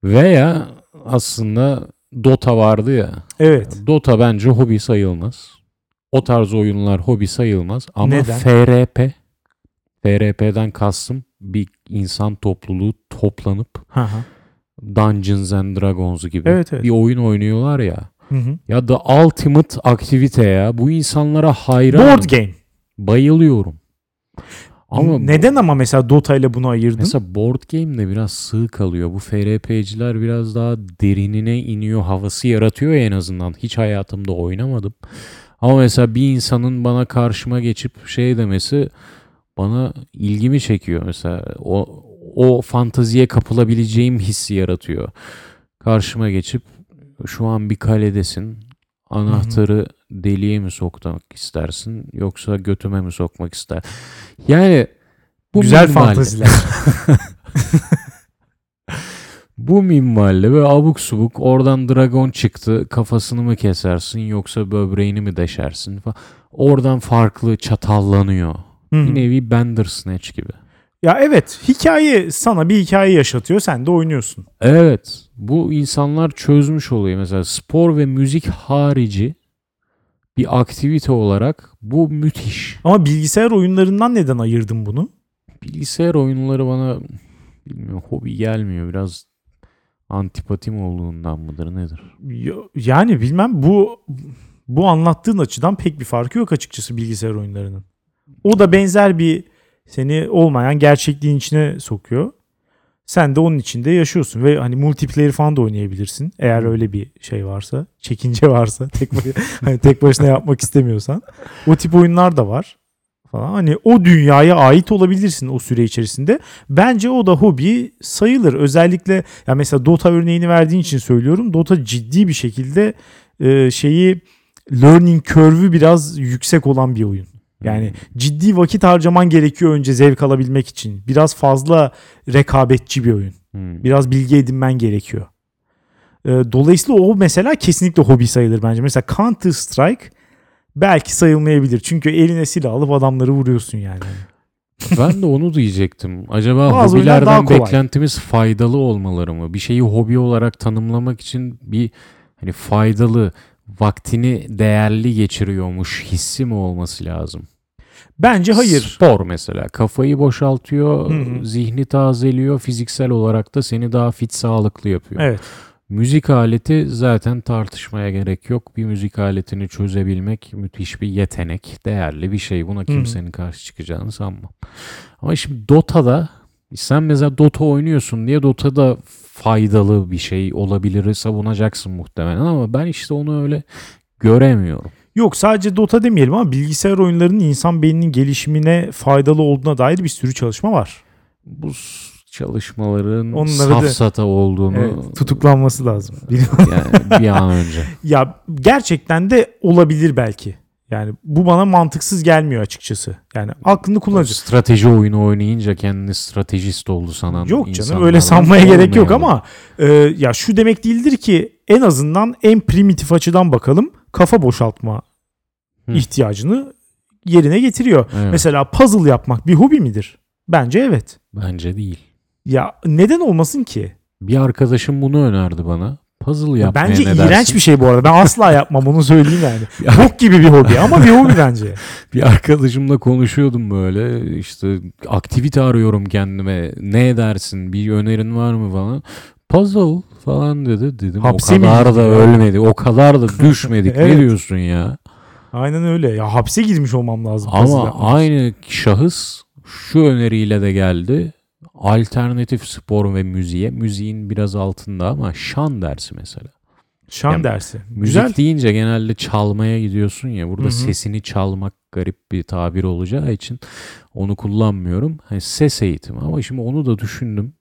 Veya aslında Dota vardı ya. Evet. Dota bence hobi sayılmaz. O tarz oyunlar hobi sayılmaz. Ama Neden? FRP, FRP'den kastım bir insan topluluğu toplanıp Hı hı. Dungeons and Dragons gibi Evet, evet. bir oyun oynuyorlar ya. Hı hı. Ya da ultimate aktivite ya. Bu insanlara hayran. Board game. Bayılıyorum. Ama Neden ama mesela Dota ile bunu ayırdın? Mesela board game de biraz sığ kalıyor. Bu FRP'ciler biraz daha derinine iniyor. Havası yaratıyor ya en azından. Hiç hayatımda oynamadım. Ama mesela bir insanın bana karşıma geçip şey demesi bana ilgimi çekiyor. Mesela o, o fantaziye kapılabileceğim hissi yaratıyor. Karşıma geçip şu an bir kaledesin. Anahtarı deliğe mi sokmak istersin yoksa götüme mi sokmak ister? Yani bu Güzel minvalde. fantaziler. [laughs] Bu minvalde ve abuk subuk oradan dragon çıktı kafasını mı kesersin yoksa böbreğini mi deşersin falan. Oradan farklı çatallanıyor. Hı hı. Bir nevi Bandersnatch gibi. Ya evet hikaye sana bir hikaye yaşatıyor sen de oynuyorsun. Evet bu insanlar çözmüş oluyor. Mesela spor ve müzik harici bir aktivite olarak bu müthiş. Ama bilgisayar oyunlarından neden ayırdın bunu? Bilgisayar oyunları bana bilmiyorum hobi gelmiyor. Biraz antipatim olduğundan mıdır nedir? Ya- Yani bilmem bu bu anlattığın açıdan pek bir farkı yok açıkçası bilgisayar oyunlarının. O da benzer bir seni olmayan gerçekliğin içine sokuyor. Sen de onun içinde yaşıyorsun ve hani multiplayer falan da oynayabilirsin. Eğer öyle bir şey varsa, çekince [laughs] varsa, tek hani tek başına yapmak istemiyorsan. O tip oyunlar da var falan. Hani o dünyaya ait olabilirsin o süre içerisinde. Bence o da hobi sayılır. Özellikle ya mesela Dota örneğini verdiğin için söylüyorum. Dota ciddi bir şekilde e, şeyi learning curve'ü biraz yüksek olan bir oyun. Yani ciddi vakit harcaman gerekiyor önce zevk alabilmek için. Biraz fazla rekabetçi bir oyun. Hmm. Biraz bilgi edinmen gerekiyor. Ee, dolayısıyla o mesela kesinlikle hobi sayılır bence. Mesela Counter Strike belki sayılmayabilir. Çünkü eline silah alıp adamları vuruyorsun yani. Ben de onu diyecektim. Acaba Bazı hobilerden beklentimiz faydalı olmaları mı? Bir şeyi hobi olarak tanımlamak için bir hani faydalı, vaktini değerli geçiriyormuş hissi mi olması lazım? Bence hayır. Spor mesela. Kafayı boşaltıyor, Hı hı. zihni tazeliyor, fiziksel olarak da seni daha fit, sağlıklı yapıyor. Evet. Müzik aleti zaten tartışmaya gerek yok. Bir müzik aletini çözebilmek müthiş bir yetenek, değerli bir şey. Buna kimsenin karşı çıkacağını sanmam. Ama şimdi Dota'da sen mesela Dota oynuyorsun diye Dota'da faydalı bir şey olabilir savunacaksın muhtemelen ama ben işte onu öyle göremiyorum. Yok sadece Dota demeyelim ama bilgisayar oyunlarının insan beyninin gelişimine faydalı olduğuna dair bir sürü çalışma var. Bu çalışmaların Onları safsata olduğunu Evet, tutuklanması lazım. yani bir an önce. [laughs] ya gerçekten de olabilir belki. Yani bu bana mantıksız gelmiyor açıkçası. Yani aklını kullanacak. Strateji oyunu oynayınca kendini stratejist oldu sanan Yok canım öyle sanmaya gerek yok ama e, ya şu demek değildir ki en azından en primitif açıdan bakalım kafa boşaltma Hı. ihtiyacını yerine getiriyor. Evet, Mesela puzzle yapmak bir hobi midir? Bence evet. bence değil. Ya neden olmasın ki? Bir arkadaşım bunu önerdi bana. Puzzle yapmaya bence ne iğrenç dersin? bir şey bu arada. Ben asla yapmam onu söyleyeyim yani. [laughs] Bok gibi bir hobi ama bir hobi bence. [laughs] Bir arkadaşımla konuşuyordum böyle işte aktivite arıyorum kendime ne edersin bir önerin var mı falan. Puzzle falan dedi dedim Hapse o mi kadar girdi da ölmedi o kadar da [laughs] düşmedik Evet. ne diyorsun ya. Aynen öyle. Ya hapse girmiş olmam lazım. Ama aynı şahıs şu öneriyle de geldi. Alternatif spor ve müziğe. Müziğin biraz altında ama şan dersi mesela. Şan Ya, dersi. Müzik Güzel. deyince genelde çalmaya gidiyorsun ya. Burada Hı hı. sesini çalmak garip bir tabir olacağı için onu kullanmıyorum. Hani ses eğitimi ama şimdi onu da düşündüm.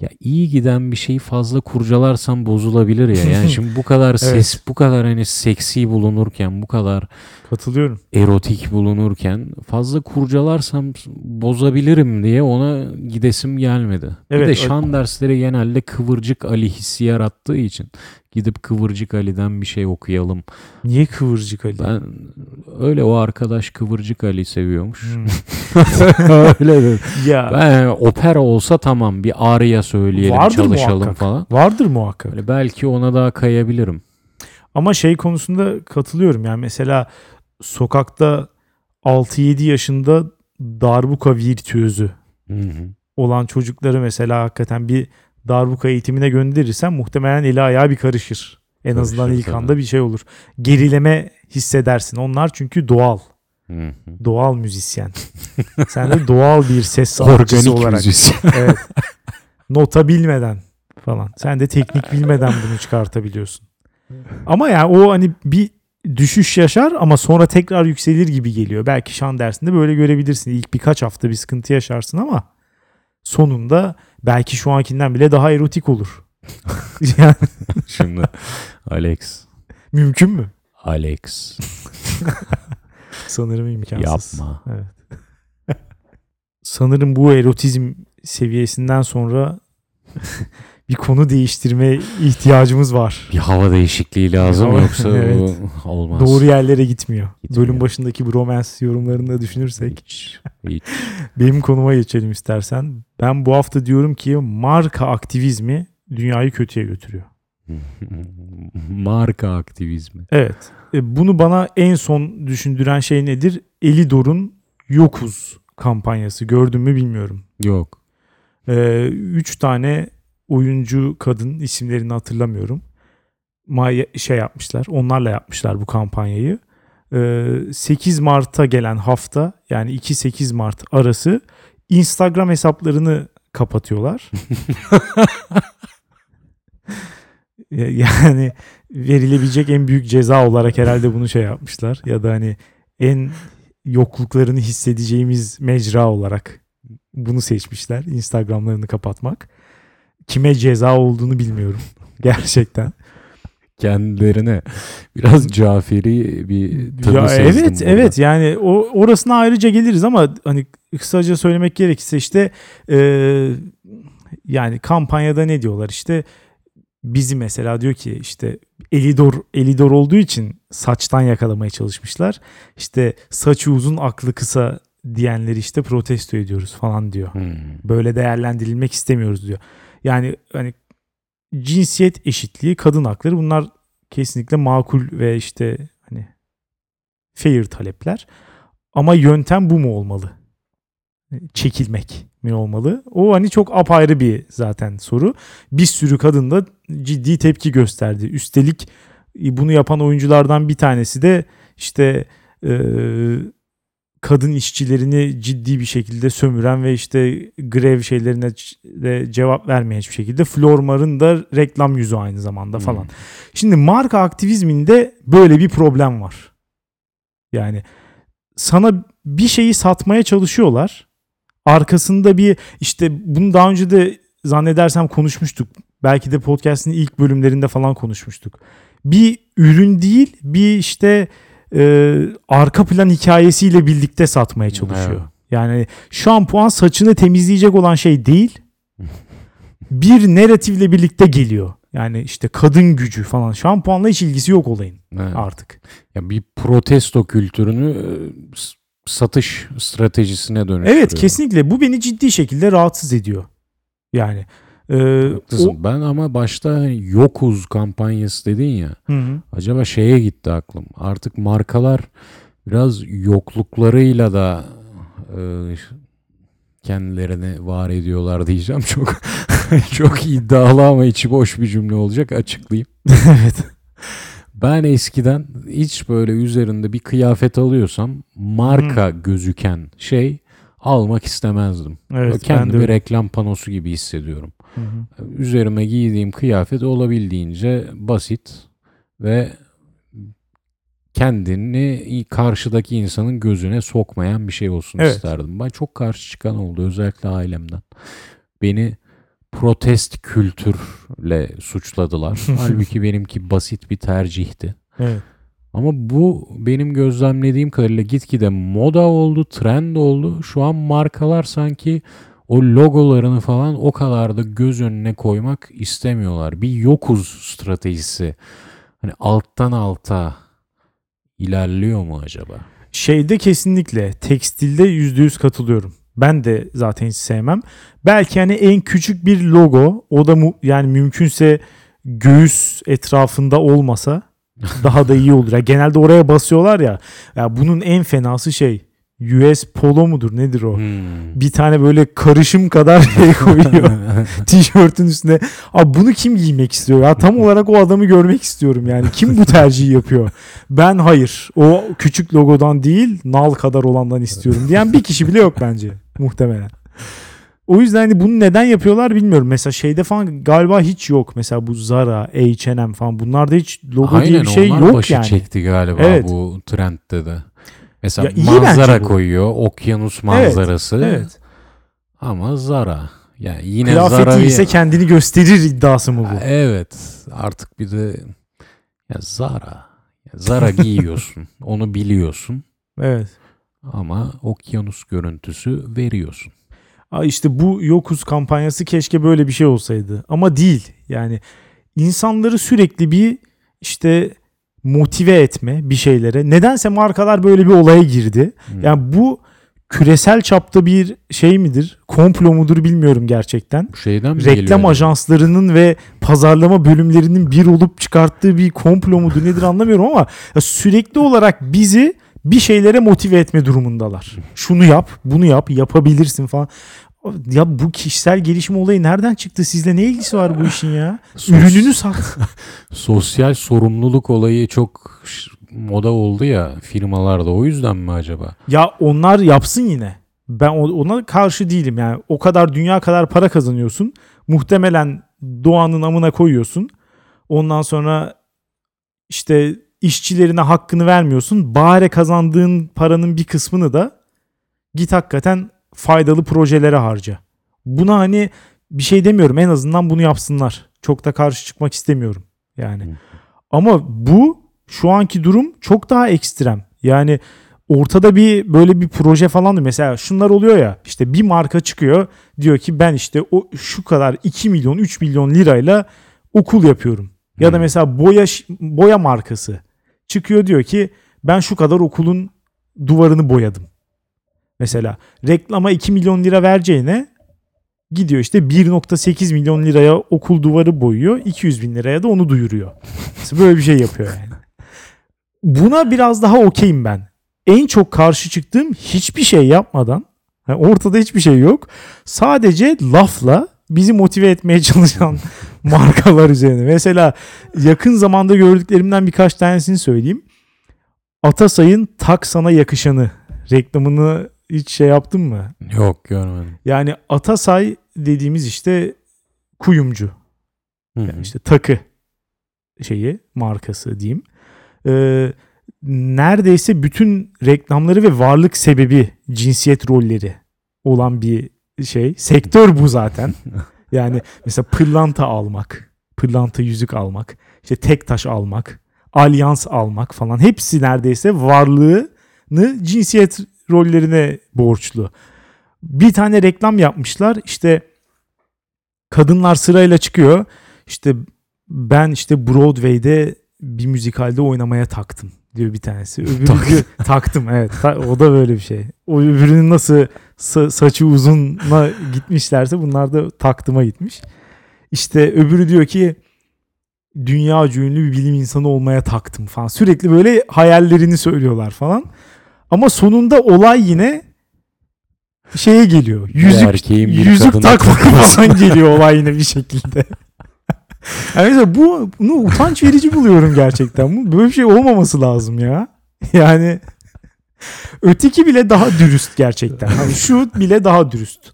Ya iyi giden bir şeyi fazla kurcalarsam bozulabilir ya. Yani [laughs] şimdi bu kadar ses, bu kadar hani seksi bulunurken, bu kadar Katılıyorum. erotik bulunurken fazla kurcalarsam bozabilirim diye ona gidesim gelmedi. Evet, bir de şan dersleri genelde kıvırcık Ali hissi yarattığı için gidip Kıvırcık Ali'den bir şey okuyalım. Niye Kıvırcık Ali? Ben öyle o arkadaş Kıvırcık Ali seviyormuş. Hmm. [laughs] öyle dedi. ya Ben opera olsa tamam bir arya söyleyelim Vardır çalışalım muhakkak. falan. vardır muhakkak. Böyle belki ona daha kayabilirim. Ama şey konusunda katılıyorum. Yani mesela sokakta 6-7 yaşında darbuka virtüözü Hı hı. olan çocukları mesela hakikaten bir darbuka eğitimine gönderirsen muhtemelen eli ayağı bir karışır. En Karışır azından ilk tabii. anda bir şey olur. Gerileme hissedersin. Onlar çünkü doğal. Doğal müzisyen. [laughs] Sen de doğal bir ses sanatçısı olarak. müzisyen. [laughs] Evet. Nota bilmeden falan. Sen de teknik bilmeden bunu çıkartabiliyorsun. Ama yani o hani bir düşüş yaşar ama sonra tekrar yükselir gibi geliyor. Belki şan dersinde böyle görebilirsin. İlk birkaç hafta bir sıkıntı yaşarsın ama sonunda belki şu ankinden bile daha erotik olur. [laughs] yani Şimdi Alex. mümkün mü? Alex. [laughs] Sanırım imkansız. Yapma. Evet. [laughs] Sanırım bu erotizm seviyesinden sonra bir konu değiştirme ihtiyacımız var. Bir hava değişikliği lazım Hava- yoksa [laughs] Evet. olmaz. Doğru yerlere gitmiyor. Gitmiyor. Bölüm başındaki bu romans yorumlarını da düşünürsek. Hiç, hiç. [laughs] Benim konuma geçelim istersen. Ben bu hafta diyorum ki marka aktivizmi dünyayı kötüye götürüyor. [laughs] Marka aktivizmi. Evet. E, Bunu bana en son düşündüren şey nedir? Elidor'un Yokuz kampanyası. Gördün mü bilmiyorum. Yok. Ee, üç tane oyuncu kadın isimlerini hatırlamıyorum. Ma- şey yapmışlar. Onlarla yapmışlar bu kampanyayı. Ee, 8 Mart'a gelen hafta yani 2-8 Mart arası Instagram hesaplarını kapatıyorlar. [laughs] Ee, yani verilebilecek en büyük ceza olarak herhalde bunu şey yapmışlar. Ya da hani en yokluklarını hissedeceğimiz mecra olarak bunu seçmişler. Instagramlarını kapatmak. Kime ceza olduğunu bilmiyorum. [laughs] Gerçekten. Kendilerine biraz Caferi bir tını Ya sezdim evet burada. evet yani o orasına ayrıca geliriz ama hani kısaca söylemek gerekirse işte e, yani kampanyada ne diyorlar işte bizi mesela diyor ki işte Elidor Elidor olduğu için saçtan yakalamaya çalışmışlar. İşte saçı uzun aklı kısa diyenleri işte protesto ediyoruz falan diyor. Hmm. böyle değerlendirilmek istemiyoruz diyor. Yani hani cinsiyet eşitliği, kadın hakları bunlar kesinlikle makul ve işte hani fair talepler. Ama yöntem bu mu olmalı? Çekilmek mi olmalı? O hani çok apayrı bir zaten soru. Bir sürü kadın da ciddi tepki gösterdi. Üstelik e, bunu yapan oyunculardan bir tanesi de işte e, kadın işçilerini ciddi bir şekilde sömüren ve işte grev şeylerine de cevap vermeyen hiçbir şekilde Flormar'ın da reklam yüzü aynı zamanda falan. Hmm. Şimdi marka aktivizminde böyle bir problem var. Yani sana bir şeyi satmaya çalışıyorlar. Arkasında bir işte bunu daha önce de zannedersem konuşmuştuk. Belki de podcast'in ilk bölümlerinde falan konuşmuştuk. Bir ürün değil bir işte e, arka plan hikayesiyle birlikte satmaya çalışıyor. Evet. Yani şampuan saçını temizleyecek olan şey değil. [laughs] bir narratifle birlikte geliyor. Yani işte kadın gücü falan. Şampuanla hiç ilgisi yok olayın Evet. artık. Ya bir protesto kültürünü e, satış stratejisine dönüştürüyor. Evet kesinlikle bu beni ciddi şekilde rahatsız ediyor. Yani e, Haklısın. o- Ben ama başta hani yokuz kampanyası dedin ya. Hı hı. Acaba şeye gitti aklım. Artık markalar biraz yokluklarıyla da e, kendilerini var ediyorlar diyeceğim. [laughs] Çok çok iddialı ama içi boş bir cümle olacak. Açıklayayım. [laughs] evet. Ben eskiden hiç böyle üzerinde bir kıyafet alıyorsam marka gözüken şey almak istemezdim. Evet. Kendimi reklam panosu gibi hissediyorum. Hı hı. Üzerime giydiğim kıyafet olabildiğince basit ve kendini karşıdaki insanın gözüne sokmayan bir şey olsun Evet. isterdim. Ben çok karşı çıkan oldu özellikle ailemden. Beni protest kültürle suçladılar. [laughs] Halbuki benimki basit bir tercihti. Evet. Ama bu benim gözlemlediğim kadarıyla gitgide moda oldu, trend oldu. Şu an markalar sanki o logolarını falan o kadar da göz önüne koymak istemiyorlar. Bir yokuz stratejisi. Hani alttan alta ilerliyor mu acaba? Şeyde kesinlikle tekstilde %100 katılıyorum. Ben de zaten hiç sevmem. Belki hani en küçük bir logo o da mu, yani mümkünse göğüs etrafında olmasa [laughs] daha da iyi olur. Ya genelde oraya basıyorlar ya. Ya bunun en fenası şey US Polo mudur nedir o? Hmm. Bir tane böyle karışım kadar şey [laughs] koyuyor tişörtün üstüne. Abi bunu kim giymek istiyor? Ya tam olarak o adamı görmek istiyorum yani. Kim bu tercihi yapıyor? Ben hayır. O küçük logodan değil, nal kadar olandan istiyorum diyen bir kişi bile yok bence muhtemelen. O yüzden hani bunu neden yapıyorlar bilmiyorum. Mesela şeyde falan galiba hiç yok. Mesela bu Zara, H&M falan bunlarda hiç logo diye Aynen bir şey onlar yok başı yani. çekti galiba Evet. bu trendde de. Mesela Ya iyi manzara koyuyor. Okyanus manzarası. Evet. Ama Zara. Yani yine Kıyafeti Zara ise kendini gösterir iddiası mı bu? Evet. Artık bir de ya Zara. Ya Zara [laughs] giyiyorsun. onu biliyorsun. Evet. Ama okyanus görüntüsü veriyorsun. Aa işte bu Yokuz kampanyası keşke böyle bir şey olsaydı. Ama değil. Yani insanları sürekli bir işte motive etme bir şeylere. Nedense markalar böyle bir olaya girdi. Hmm. Yani bu küresel çapta bir şey midir? Komplo mudur bilmiyorum gerçekten. Şeyden mi Reklam ajanslarının ve pazarlama bölümlerinin bir olup çıkarttığı bir komplo mudur nedir anlamıyorum ama sürekli olarak bizi bir şeylere motive etme durumundalar. Şunu yap, bunu yap, yapabilirsin falan. Ya bu kişisel gelişim olayı nereden çıktı? Sizle ne ilgisi var bu işin ya? Ürününü sat. [laughs] Sosyal sorumluluk olayı çok moda oldu ya firmalarda. O yüzden mi acaba? Ya onlar yapsın yine. Ben ona karşı değilim yani. O kadar dünya kadar para kazanıyorsun. Muhtemelen doğanın amına koyuyorsun. Ondan sonra işte işçilerine hakkını vermiyorsun. Bari kazandığın paranın bir kısmını da git hakikaten faydalı projelere harca. Buna hani bir şey demiyorum. En azından bunu yapsınlar. Çok da karşı çıkmak istemiyorum. Yani. Hı. Ama bu şu anki durum çok daha ekstrem. Yani ortada bir böyle bir proje falan da mesela şunlar oluyor ya işte bir marka çıkıyor diyor ki ben işte o şu kadar 2 milyon 3 milyon lirayla okul yapıyorum. Ya da mesela boya boya markası çıkıyor diyor ki ben şu kadar okulun duvarını boyadım. Mesela reklama 2 milyon lira vereceğine gidiyor işte 1.8 milyon liraya okul duvarı boyuyor 200 bin liraya da onu duyuruyor. Böyle bir şey yapıyor yani. Buna biraz daha okeyim ben. En çok karşı çıktığım hiçbir şey yapmadan yani ortada hiçbir şey yok. Sadece lafla bizi motive etmeye çalışan [laughs] markalar üzerine. Mesela yakın zamanda gördüklerimden birkaç tanesini söyleyeyim. Atasay'ın tak sana yakışanı reklamını hiç şey yaptın mı? Yok görmedim. Yani Atasay dediğimiz işte kuyumcu. Hı hı. Yani işte takı şeyi markası diyeyim. Ee, neredeyse bütün reklamları ve varlık sebebi cinsiyet rolleri olan bir şey. Sektör bu zaten. [laughs] Yani mesela pırlanta almak, pırlanta yüzük almak, işte tek taş almak, alyans almak falan hepsi neredeyse varlığını cinsiyet rollerine borçlu. Bir tane reklam yapmışlar. İşte kadınlar sırayla çıkıyor. İşte ben işte Broadway'de bir müzikalde oynamaya taktım diyor bir tanesi. Öbürü diyor, taktım evet. Ta- o da böyle bir şey. O öbürünün nasıl sa- saçı uzunla gitmişlerse bunlar da taktıma gitmiş. İşte öbürü diyor ki dünya ünlü bir bilim insanı olmaya taktım falan. Sürekli böyle hayallerini söylüyorlar falan. Ama sonunda olay yine şeye geliyor. Yüzük erkeğin bir yüzük kadına takmak takması. falan geliyor olay yine bir şekilde. [laughs] Yani mesela bu bunu utanç verici buluyorum gerçekten. Bu böyle bir şey olmaması lazım ya. Yani öteki bile daha dürüst gerçekten. Hani şu bile daha dürüst.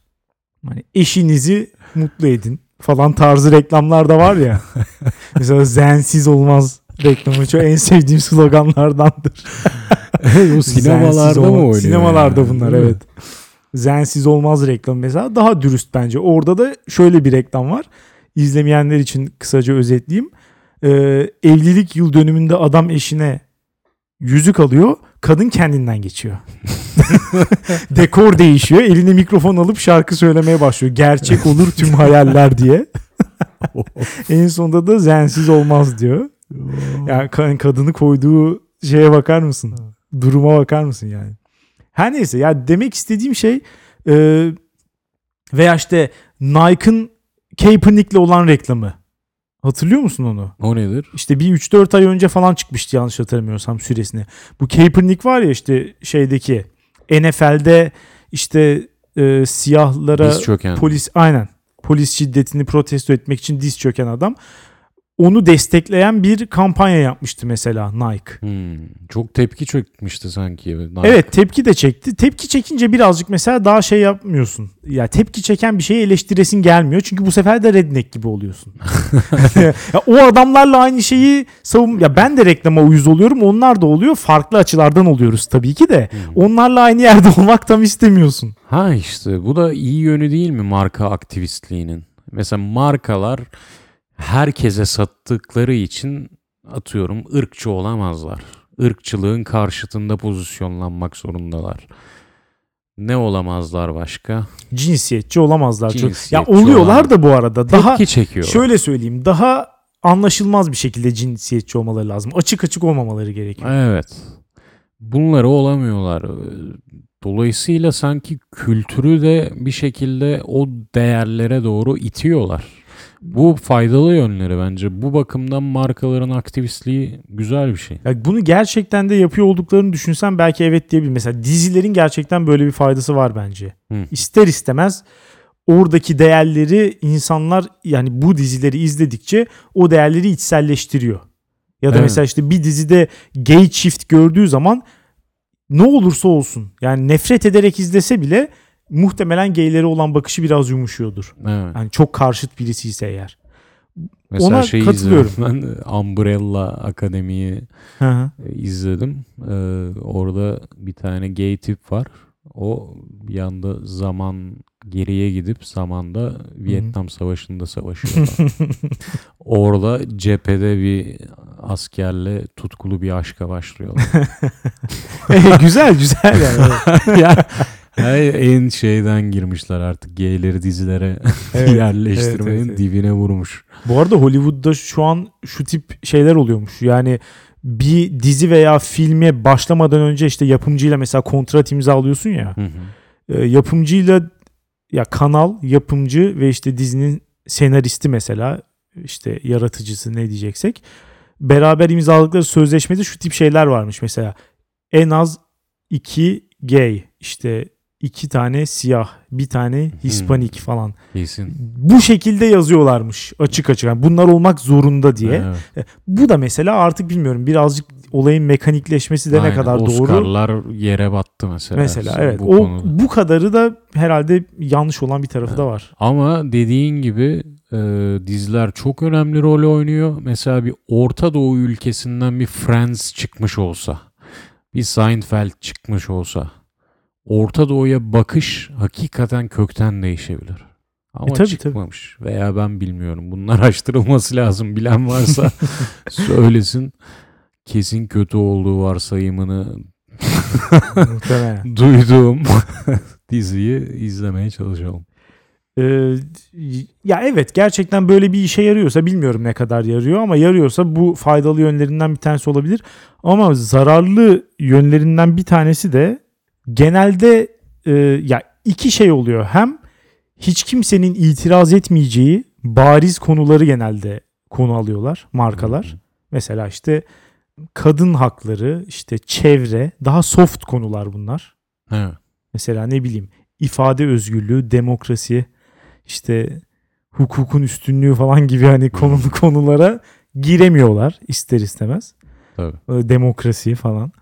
Hani eşinizi mutlu edin falan tarzı reklamlar da var ya. [laughs] Mesela zensiz olmaz reklamı çok en sevdiğim sloganlardandır. [laughs] o sinemalarda mı oynuyor? Sinemalarda yani? bunlar evet. Zensiz olmaz reklamı mesela daha dürüst bence. Orada da şöyle bir reklam var. İzlemeyenler için kısaca özetleyeyim. Ee, evlilik yıl dönümünde adam eşine yüzük alıyor. Kadın kendinden geçiyor. [laughs] Dekor değişiyor. Eline mikrofon alıp şarkı söylemeye başlıyor. Gerçek olur tüm hayaller diye. [laughs] en sonunda da zensiz olmaz diyor. Yani ka- kadını koyduğu şeye bakar mısın? Duruma bakar mısın yani? Her neyse ya demek istediğim şey e, veya işte Nike'ın Kaepernick'le olan reklamı. Hatırlıyor musun onu? O nedir? İşte bir 3-4 ay önce falan çıkmıştı yanlış hatırlamıyorsam süresini. Bu Kaepernick var ya işte şeydeki NFL'de işte e, siyahlara polis aynen polis şiddetini protesto etmek için diz çöken adam. Onu destekleyen bir kampanya yapmıştı mesela Nike. Hmm, çok tepki çekmişti sanki. Nike. Evet tepki de çekti. Tepki çekince birazcık mesela daha şey yapmıyorsun. Ya tepki çeken bir şeyi eleştiresin gelmiyor. Çünkü bu sefer de redneck gibi oluyorsun. [laughs] [laughs] ya, o adamlarla aynı şeyi savun... Ya ben de reklama uyuz oluyorum. Onlar da oluyor. Farklı açılardan oluyoruz tabii ki de. Onlarla aynı yerde [laughs] olmak tam istemiyorsun. Ha işte bu da iyi yönü değil mi marka aktivistliğinin? Mesela markalar herkese sattıkları için atıyorum ırkçı olamazlar. Irkçılığın karşıtında pozisyonlanmak zorundalar. Ne olamazlar başka? Cinsiyetçi olamazlar. çok. Ya Cinsiyetçi oluyorlar da bu arada. Daha Tepki çekiyor. şöyle söyleyeyim. Daha anlaşılmaz bir şekilde cinsiyetçi olmaları lazım. Açık açık olmamaları gerekiyor. Evet. Bunları olamıyorlar. Dolayısıyla sanki kültürü de bir şekilde o değerlere doğru itiyorlar. Bu faydalı yönleri bence. Bu bakımdan markaların aktivistliği güzel bir şey. Ya bunu gerçekten de yapıyor olduklarını düşünsen belki evet diyebilirim. Mesela dizilerin gerçekten böyle bir faydası var bence. Hı. İster istemez oradaki değerleri insanlar yani bu dizileri izledikçe o değerleri içselleştiriyor. Ya da Evet. mesela işte bir dizide gay çift gördüğü zaman ne olursa olsun yani nefret ederek izlese bile muhtemelen gaylere olan bakışı biraz yumuşuyordur. Evet. Yani çok karşıt birisi ise eğer. Mesela ona şey katılıyorum. izliyorum ben [laughs] Umbrella Akademi'yi e, izledim. Ee, orada bir tane gay tip var. O bir anda zaman geriye gidip zamanda Vietnam Savaşı'nda savaşıyor. [laughs] Orada cephede bir askerle tutkulu bir aşka başlıyorlar. [laughs] güzel güzel yani. ya, yani en şeyden girmişler artık gayleri dizilere [laughs] Evet, yerleştirmenin evet, evet. dibine vurmuş. Bu arada Hollywood'da şu an şu tip şeyler oluyormuş. Yani bir dizi veya filme başlamadan önce işte yapımcıyla mesela kontrat imzalıyorsun ya. Hı hı. E, yapımcıyla ya kanal, yapımcı ve işte dizinin senaristi mesela işte yaratıcısı ne diyeceksek beraber imzaladıkları sözleşmede şu tip şeyler varmış mesela. En az iki gay işte iki tane siyah bir tane hispanik falan. Kesin. Bu şekilde yazıyorlarmış açık açık. Yani bunlar olmak zorunda diye. Evet. Bu da mesela artık bilmiyorum birazcık olayın mekanikleşmesi de ne Aynen, kadar doğru. Oscar'lar yere battı mesela. Mesela evet. Bu o konuda. bu kadarı da herhalde yanlış olan bir tarafı da var. Ama dediğin gibi e, diziler çok önemli rol oynuyor. Mesela bir Orta Doğu ülkesinden bir Friends çıkmış olsa, bir Seinfeld çıkmış olsa, Orta Doğu'ya bakış hakikaten kökten değişebilir. Ama E, tabii, çıkmamış veya ben bilmiyorum. Bunun [laughs] araştırılması lazım. Bilen varsa [laughs] söylesin. Kesin kötü olduğu varsayımını [laughs] duyduğum diziyi izlemeye çalışalım. Ee, ya evet gerçekten böyle bir işe yarıyorsa bilmiyorum ne kadar yarıyor ama yarıyorsa bu faydalı yönlerinden bir tanesi olabilir. Ama zararlı yönlerinden bir tanesi de genelde e, ya iki şey oluyor. Hem hiç kimsenin itiraz etmeyeceği bariz konuları genelde konu alıyorlar markalar. Mesela işte kadın hakları, işte çevre, daha soft konular bunlar. Evet. Mesela ne bileyim ifade özgürlüğü, demokrasi, işte hukukun üstünlüğü falan gibi hani konu konulara giremiyorlar ister istemez. Tabii. Demokrasi falan.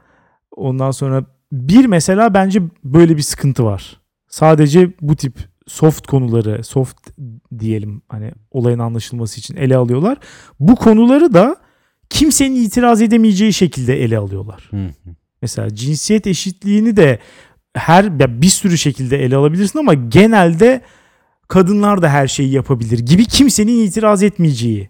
Ondan sonra bir mesela bence böyle bir sıkıntı var. Sadece bu tip soft konuları, soft diyelim hani olayın anlaşılması için ele alıyorlar. Bu konuları da kimsenin itiraz edemeyeceği şekilde ele alıyorlar. Hı hı. Mesela cinsiyet eşitliğini de her ya bir sürü şekilde ele alabilirsin ama genelde kadınlar da her şeyi yapabilir gibi kimsenin itiraz etmeyeceği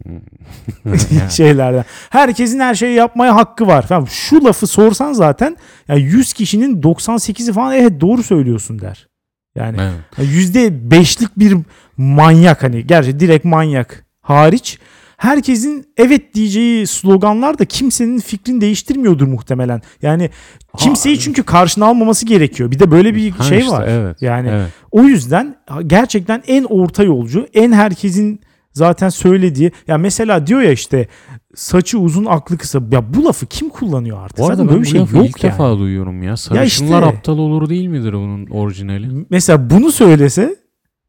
[laughs] şeylerden. Herkesin her şeyi yapmaya hakkı var. Falan. Şu lafı sorsan zaten yani 100 kişinin 98'i falan evet doğru söylüyorsun der. Yani Evet. yüzde beşlik bir manyak hani gerçi direkt manyak hariç herkesin evet diyeceği sloganlar da kimsenin fikrini değiştirmiyordur muhtemelen. Yani kimseyi Ha, çünkü karşına almaması gerekiyor. Bir de böyle bir Ha şey işte, var. Evet. Yani evet. o yüzden gerçekten en orta yolcu, en herkesin zaten söylediği ya mesela diyor ya işte saçı uzun aklı kısa. Ya bu lafı kim kullanıyor artık? Bu arada Zaten böyle bir şey yok ilk yani. defa duyuyorum ya. Sarışınlar işte. aptal olur değil midir bunun orijinali? Mesela bunu söylese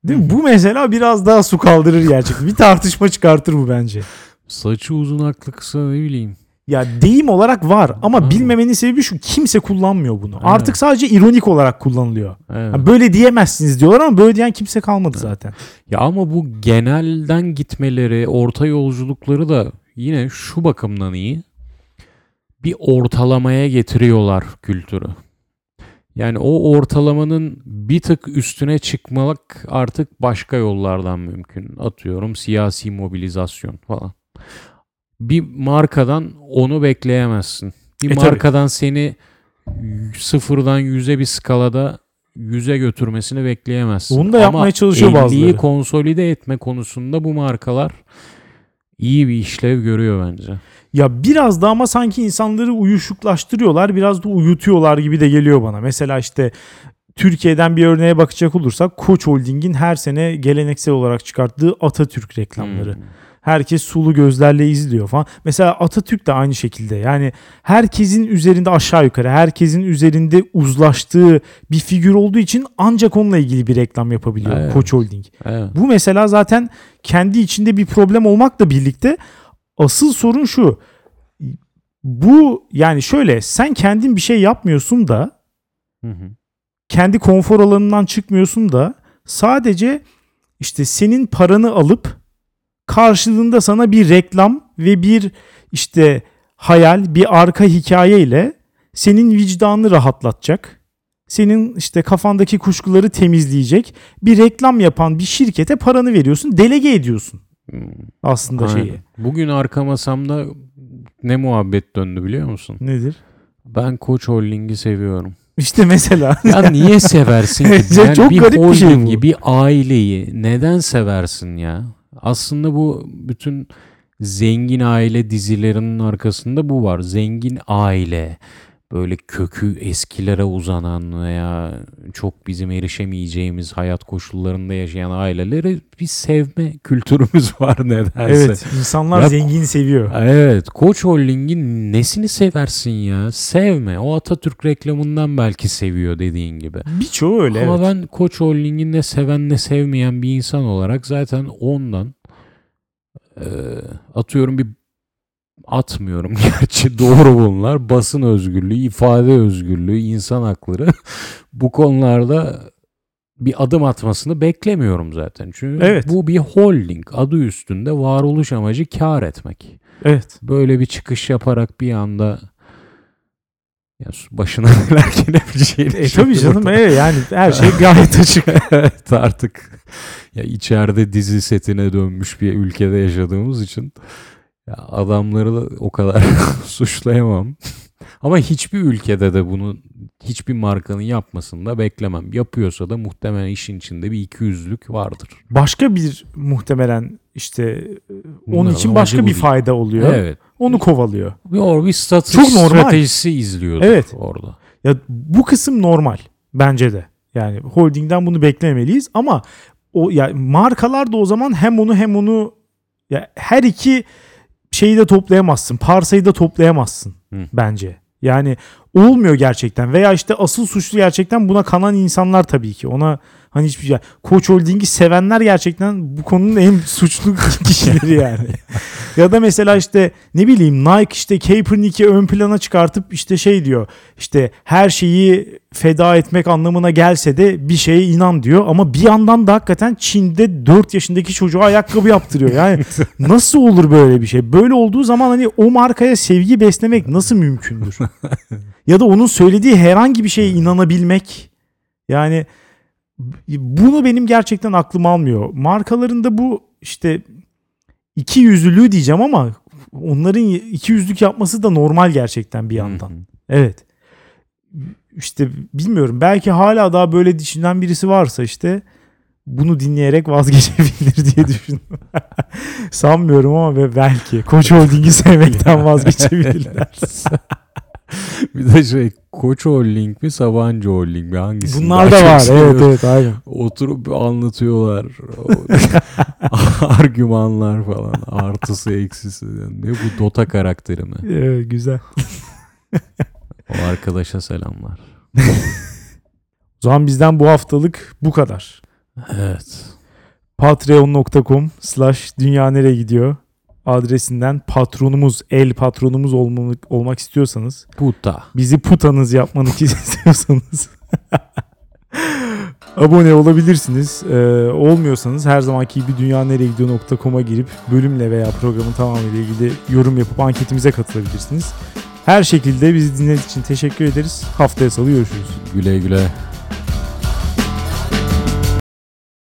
değil mi? Bu mesela biraz daha su kaldırır gerçekten. Bir tartışma çıkartır bu bence. Saçı uzun aklı kısa ne bileyim. Ya deyim olarak var ama Ha. bilmemenin sebebi şu kimse kullanmıyor bunu. Evet. Artık sadece ironik olarak kullanılıyor. Evet. Ha, böyle diyemezsiniz diyorlar ama böyle diyen kimse kalmadı zaten. Ya ama bu genelden gitmeleri, orta yolculukları da yine şu bakımdan iyi. Bir ortalamaya getiriyorlar kültürü. Yani o ortalamanın bir tık üstüne çıkmak artık başka yollardan mümkün. Atıyorum siyasi mobilizasyon falan. Bir markadan onu bekleyemezsin. Bir E tabii. markadan seni sıfırdan yüze bir skalada yüze götürmesini bekleyemezsin. Onu da yapmaya Ama çalışıyor 50'yi bazıları. konsolide etme konusunda bu markalar iyi bir işlev görüyor bence. Ya biraz da ama sanki insanları uyuşuklaştırıyorlar, biraz da uyutuyorlar gibi de geliyor bana. Mesela işte Türkiye'den bir örneğe bakacak olursak Koç Holding'in her sene geleneksel olarak çıkarttığı Atatürk reklamları. Hmm. Herkes sulu gözlerle izliyor falan. Mesela Atatürk de aynı şekilde. Yani herkesin üzerinde aşağı yukarı herkesin üzerinde uzlaştığı bir figür olduğu için ancak onunla ilgili bir reklam yapabiliyor Evet. Koç Holding. Evet. Bu mesela zaten kendi içinde bir problem olmakla birlikte asıl sorun şu. Bu yani şöyle sen kendin bir şey yapmıyorsun da Hı hı. kendi konfor alanından çıkmıyorsun da sadece işte senin paranı alıp karşılığında sana bir reklam ve bir işte hayal, bir arka hikayeyle senin vicdanını rahatlatacak. Senin işte kafandaki kuşkuları temizleyecek bir reklam yapan bir şirkete paranı veriyorsun, delege ediyorsun Hmm. aslında Aynen. şeyi. Bugün arka masamda ne muhabbet döndü biliyor musun? Nedir? Ben Koç Holding'i seviyorum. İşte mesela [laughs] Ya niye seversin ki? [laughs] Ya çok bir garip bir şey bu. bir aileyi neden seversin ya? Aslında bu bütün zengin aile dizilerinin arkasında bu var. Zengin aile böyle kökü eskilere uzanan veya çok bizim erişemeyeceğimiz hayat koşullarında yaşayan aileleri bir sevme kültürümüz [laughs] var nedense. evet insanlar Ya- zengin seviyor. Evet. Koç Holding'in nesini seversin ya? Sevme. O Atatürk reklamından belki seviyor dediğin gibi. Birçoğu öyle. Ama evet. ben Koç Holding'in ne seven ne sevmeyen bir insan olarak zaten ondan e, atıyorum bir atmıyorum [laughs] gerçi doğru bunlar. Basın özgürlüğü, ifade özgürlüğü, insan hakları [laughs] bu konularda bir adım atmasını beklemiyorum zaten. Çünkü Evet. bu bir holding. Adı üstünde varoluş amacı kar etmek. Evet. Böyle bir çıkış yaparak bir anda ya başına [laughs] neler gelebileceğini E tabii canım evet yani her şey gayet açık. evet artık ya içeride dizi setine dönmüş bir ülkede yaşadığımız için ya adamları da o kadar [laughs] suçlayamam. Ama hiçbir ülkede de bunu hiçbir markanın yapmasını da beklemem. Yapıyorsa da muhtemelen işin içinde bir ikiyüzlülük vardır. Başka bir muhtemelen işte onun Bunların için amacı başka bir değil. fayda oluyor. Evet. Onu kovalıyor. Bir, or, bir statü Çok normal. stratejisi izliyordur Evet. orada. Ya bu kısım normal bence de. Yani holdingden bunu beklememeliyiz ama o ya markalar da o zaman hem onu hem onu ya her iki şeyi de toplayamazsın. Parsayı da toplayamazsın Hı. bence. Yani olmuyor gerçekten veya işte asıl suçlu gerçekten buna kanan insanlar tabii ki. Ona hani hiçbir şey. Koç Holding'i sevenler gerçekten bu konunun en [laughs] suçlu [laughs] kişileri yani. [laughs] ya da mesela işte ne bileyim Nike işte Kaepernick'i ön plana çıkartıp işte şey diyor. İşte her şeyi feda etmek anlamına gelse de bir şeye inan diyor ama bir yandan da hakikaten Çin'de 4 yaşındaki çocuğa ayakkabı yaptırıyor. Yani nasıl olur böyle bir şey? Böyle olduğu zaman hani o markaya sevgi beslemek nasıl mümkündür? ya da onun söylediği herhangi bir şeye inanabilmek. Yani bunu benim gerçekten aklım almıyor. Markalarında bu işte iki yüzlülüğü diyeceğim ama onların iki yüzlük yapması da normal gerçekten bir yandan. Hı hı. Evet. İşte bilmiyorum belki hala daha böyle düşünen birisi varsa işte bunu dinleyerek vazgeçebilir [laughs] diye düşündüm. [laughs] Sanmıyorum ama belki Koç Holding'i sevmekten vazgeçebilirler. [laughs] [laughs] bir de şey Koç Holding mi Sabancı Holding mi hangisi? Bunlar da var. Evet evet aynen. Oturup anlatıyorlar. [laughs] [laughs] Argümanlar falan. Artısı eksisi. Ne bu Dota karakteri mi? Evet, güzel. O arkadaşa selamlar. O zaman bizden bu haftalık bu kadar. Evet. Patreon.com slash dünya nereye gidiyor adresinden patronumuz, el patronumuz olmak, olmak istiyorsanız, Puta. bizi putanız yapmanı [laughs] istiyorsanız [laughs] abone olabilirsiniz. Ee, olmuyorsanız her zamanki gibi dünyanereyegidiyor.com'a girip bölümle veya programın tamamıyla ilgili yorum yapıp anketimize katılabilirsiniz. Her şekilde bizi dinlediğiniz için teşekkür ederiz. Haftaya salı görüşürüz. Güle güle.